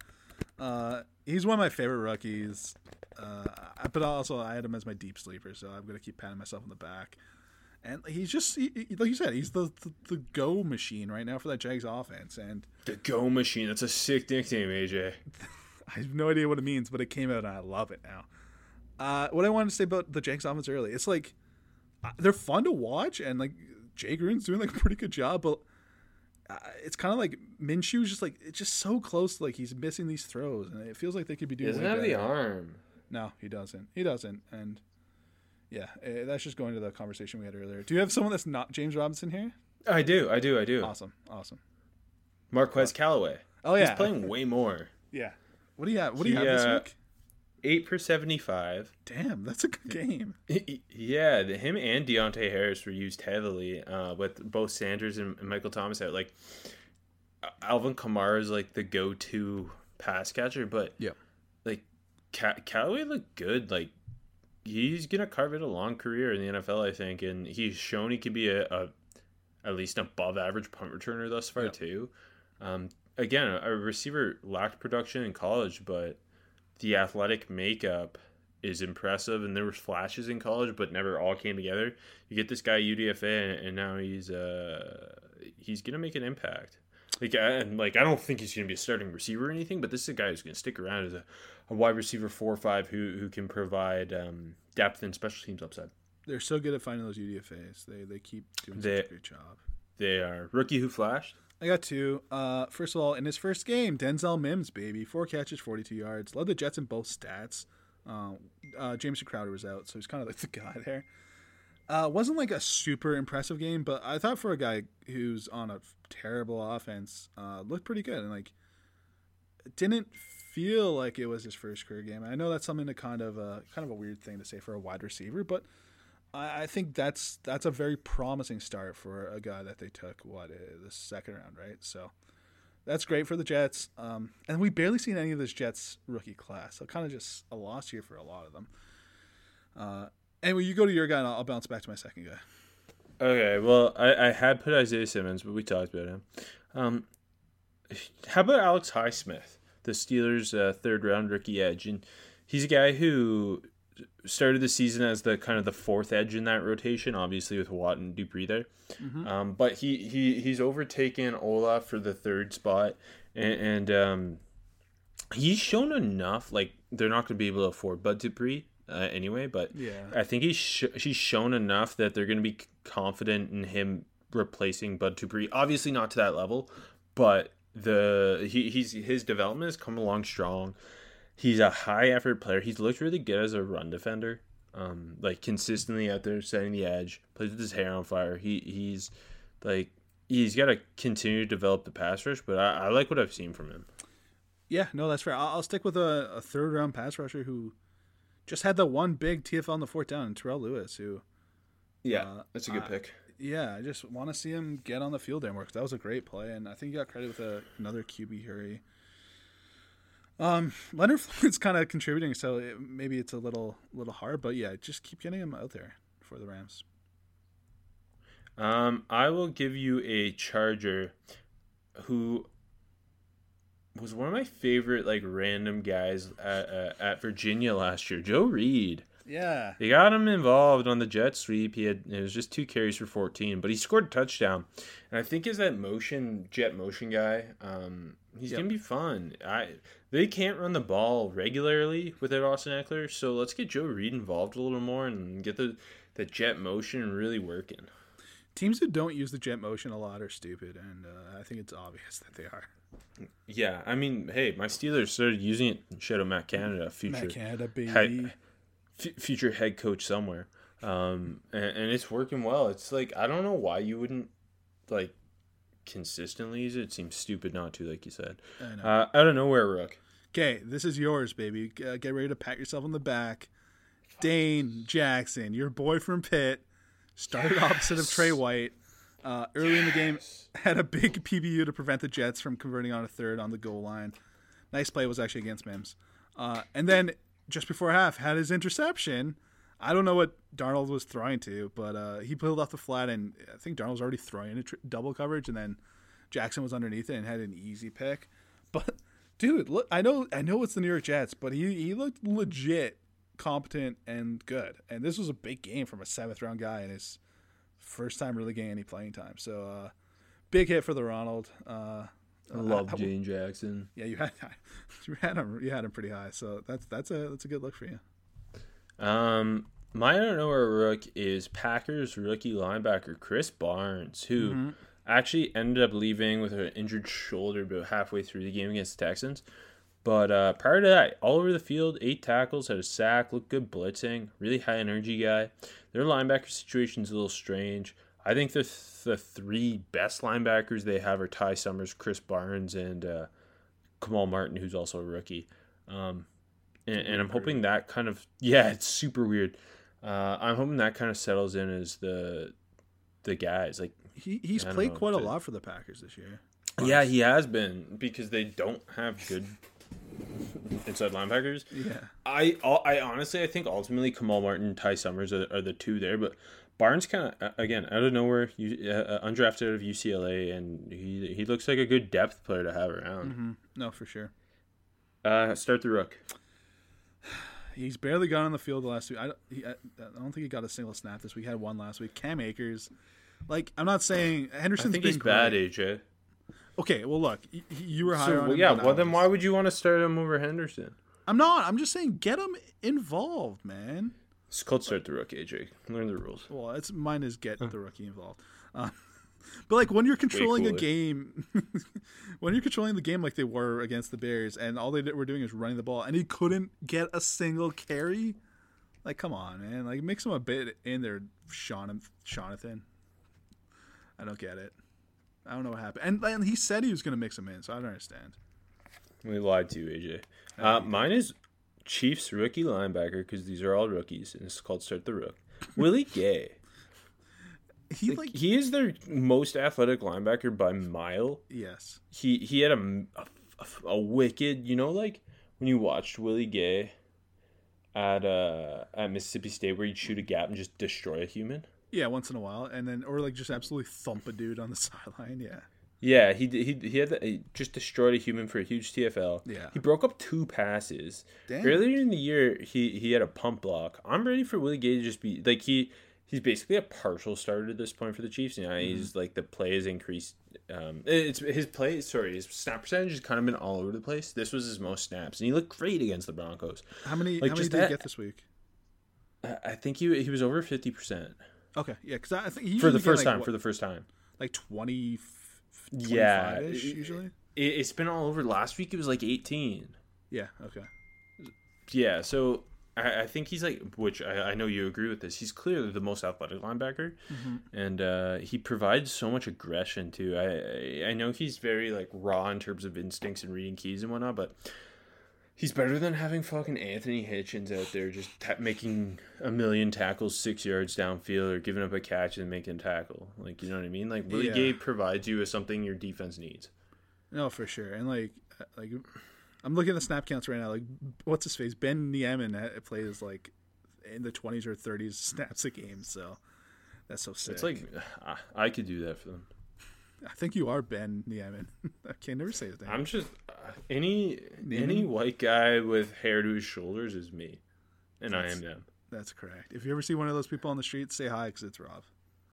Uh, he's one of my favorite rookies. Uh, but also, I had him as my deep sleeper, so I'm gonna keep patting myself on the back. And he's just, he, like you said, he's the, the the go machine right now for that Jags offense. And the Go Machine. That's a sick nickname, AJ. (laughs) I have no idea what it means, but it came out and I love it now. Uh, what I wanted to say about the Jags offense early, it's like uh, they're fun to watch, and like Jay Gruden's doing like a pretty good job, but it's kind of like Minshew's just like it's just so close. Like he's missing these throws, and it feels like they could be He doing. doesn't way have the arm. No, he doesn't. He doesn't, and yeah, eh, that's just going to the conversation we had earlier. Do you have someone that's not James Robinson here? I do. I do. I do. Awesome, awesome. Marquez Callaway. Oh yeah, He's playing way more. (laughs) yeah. What do you have? What do you He, have this uh, week? Eight for seventy-five. Damn, that's a good game. (laughs) Yeah, the, him and Deonte Harris were used heavily uh, with both Sanders and, Michael Thomas out. Like Alvin Kamara is like the go-to pass catcher, but Yeah. like Ca- Callaway looked good. Like he's gonna carve it a long career in the NFL, I think, and he's shown he can be a, a at least above average punt returner thus far Yeah. too. Um, again, a receiver lacked production in college, but the athletic makeup is impressive, and there was flashes in college, but never all came together. You get this guy UDFA, and, and now he's uh he's gonna make an impact. Like and like I don't think he's gonna be a starting receiver or anything, but this is a guy who's gonna stick around as a, a wide receiver four or five who who can provide um, depth and special teams upside. They're so good at finding those UDFA's. They they keep doing They- such a great job. They are rookie who flashed. I got two. Uh, first of all, in his first game, Denzel Mims, baby, four catches, forty-two yards, led the Jets in both stats. Uh, uh, Jamison Crowder was out, so he's kind of (laughs) like the guy there. Uh, wasn't like a super impressive game, but I thought for a guy who's on a terrible offense, uh, looked pretty good and like didn't feel like it was his first career game. I know that's something to kind of uh, kind of a weird thing to say for a wide receiver, but I, I think that's that's a very promising start for a guy that they took what uh, the second round, right? So that's great for the Jets. Um, and we barely seen any of this Jets rookie class, so kind of just a loss here for a lot of them. Uh, anyway, you go to your guy, and I'll, I'll bounce back to my second guy. Okay, well, I, I had put Isaiah Simmons, but we talked about him. Um, how about Alex Highsmith, the Steelers' uh, third round rookie edge? And he's a guy who started the season as the kind of the fourth edge in that rotation, obviously with Watt and Dupree there. Um, but he, he he's overtaken Olaf for the third spot, and, and um, he's shown enough. Like they're not going to be able to afford Bud Dupree uh, anyway, but Yeah. I think he's sh- he's shown enough that they're going to be confident in him replacing Bud Dupree. Obviously not to that level, but the he, he's his development has come along strong. He's a high effort player. He's looked really good as a run defender. Um, like consistently out there setting the edge, plays with his hair on fire. He he's like he's got to continue to develop the pass rush, but I, I like what I've seen from him. Yeah, no, that's fair. I'll, I'll stick with a, a third round pass rusher who just had the one big TFL on the fourth down, Terrell Lewis, who Yeah, Uh, that's a good I- pick. yeah, I just want to see him get on the field there more 'cause that was a great play, and I think he got credit with a, another QB hurry. Um, Leonard (laughs) Floyd's kind of contributing, so it, maybe it's a little little hard, but yeah, just keep getting him out there for the Rams. Um, I will give you a Charger who was one of my favorite like random guys at, uh, at Virginia last year. Joe Reed. Yeah, They got him involved on the jet sweep. He had it was just two carries for 14, but he scored a touchdown. And I think as that motion jet motion guy, um, he's Yep. gonna be fun. I they can't run the ball regularly without Austin Ekeler, so let's get Joe Reed involved a little more and get the the jet motion really working. teams that don't use the jet motion a lot are stupid, and uh, I think it's obvious that they are. Yeah, I mean, hey, my Steelers started using it. Shout out Matt Canada, future Matt Canada, baby. head, f- future head coach somewhere, um, and, and it's working well. It's like I don't know why you wouldn't like consistently use it. It seems stupid not to, like you said. I know. Uh, out of nowhere, Rook. Okay, this is yours, baby. Uh, Get ready to pat yourself on the back. Dane Jackson, your boy from Pitt, started opposite of Trey White. Uh, early in the game, had a big PBU to prevent the Jets from converting on a third on the goal line. Nice play was actually against Mims. Uh, and then just before half, had his interception. I don't know what Darnold was throwing to, but uh, he pulled off the flat, and I think Darnold was already throwing into tr- double coverage, and then Jackson was underneath it and had an easy pick. (laughs) But dude, look, I know, I know it's the New York Jets, but he he looked legit competent and good. And this was a big game from a seventh round guy and his first time really getting any playing time. So uh, big hit for the Ronald. Uh, I love I- Jane Jackson. yeah, you had (laughs) you had him you had him pretty high. So that's that's a that's a good look for you. Um, my I don't know where Rook is Packers rookie linebacker Krys Barnes, who actually ended up leaving with an injured shoulder about halfway through the game against the Texans. But uh, prior to that, all over the field, eight tackles, had a sack, looked good blitzing, really high energy guy. Their linebacker situation's a little strange. I think the the three best linebackers they have are Ty Summers, Krys Barnes, and uh, Kamal Martin, who's also a rookie. Um, and, and I'm hoping that kind of yeah, it's super weird. Uh, I'm hoping that kind of settles in as the the guys. Like He he's played know, quite a lot for the Packers this year. yeah, he has been because they don't have good inside linebackers. Yeah. I I honestly I think ultimately Kamal Martin, Ty Summers are, are the two there, but Barnes kind of again out of nowhere, you, uh, undrafted out of UCLA, and he he looks like a good depth player to have around. Mm-hmm. No, for sure. Uh, start the rook. He's barely got on the field the last week. I don't, he, I, don't think he got a single snap this week. He had one last week. Cam Akers, like I'm not saying I Henderson's think been he's bad. AJ. Okay, well look, you were higher So on well, him. yeah, well then why would you want to start him over Henderson? I'm not. I'm just saying, get him involved, man. It's called start the rookie, AJ. Learn the rules. Well, it's mine is get the rookie involved. Uh, (laughs) but like when you're controlling a game, (laughs) when you're controlling the game like they were against the Bears, and all they did, were doing is running the ball, and he couldn't get a single carry. Like, come on, man! Like, mix him a bit in there, Sean Jonathan. I don't get it. I don't know what happened. And, and he said he was going to mix him in, so I don't understand. We lied to you, AJ. Uh, mine is Chiefs rookie linebacker because these are all rookies, and it's called start the rook. Willie (laughs) Gay. He like, He is their most athletic linebacker by mile. yes, He he had a, a, a wicked, you know, like when you watched Willie Gay at uh at Mississippi State where he'd shoot a gap and just destroy a human. yeah, once in a while, and then or like just absolutely thump a dude on the (laughs) sideline. Yeah, Yeah, he he he had the, he just destroyed a human for a huge TFL. Yeah. he broke up two passes. Damn. Earlier in the year, he he had a pump block. I'm ready for Willie Gay to just be like he he's basically a partial starter at this point for the Chiefs. You Mm-hmm. he's like the play has increased. Um, it's his play. Sorry, his snap percentage has kind of been all over the place. This was his most snaps, and he looked great against the Broncos. how many? Like, how many just did he get this week? I- think he he was over fifty percent Okay, yeah, because I think he for the first like, time. what, For the first time. like 20 Yeah, it- usually. It, it's been all over. Last week it was like eighteen. Yeah, okay. Yeah, so I, I think he's like, which I, I know you agree with this. He's clearly the most athletic linebacker, and uh, he provides so much aggression too. I I- I know he's very like raw in terms of instincts and reading keys and whatnot, but he's better than having fucking Anthony Hitchens out there just ta- making a million tackles six yards downfield or giving up a catch and making a tackle. Like you know what I mean? Like Willie Yeah. Gay provides you with something your defense needs. No, for sure. And like uh, like I'm looking at the snap counts right now. Like what's his face? Ben Niemann ha- plays like in the 20s or 30s (laughs) snaps a game, so that's so sick. It's like I, could do that for them. I think you are Ben Niemann. I can never say his name. I'm just any any white guy with hair to his shoulders is me, and I am them. That's correct. If you ever see one of those people on the street, say hi because it's Rob.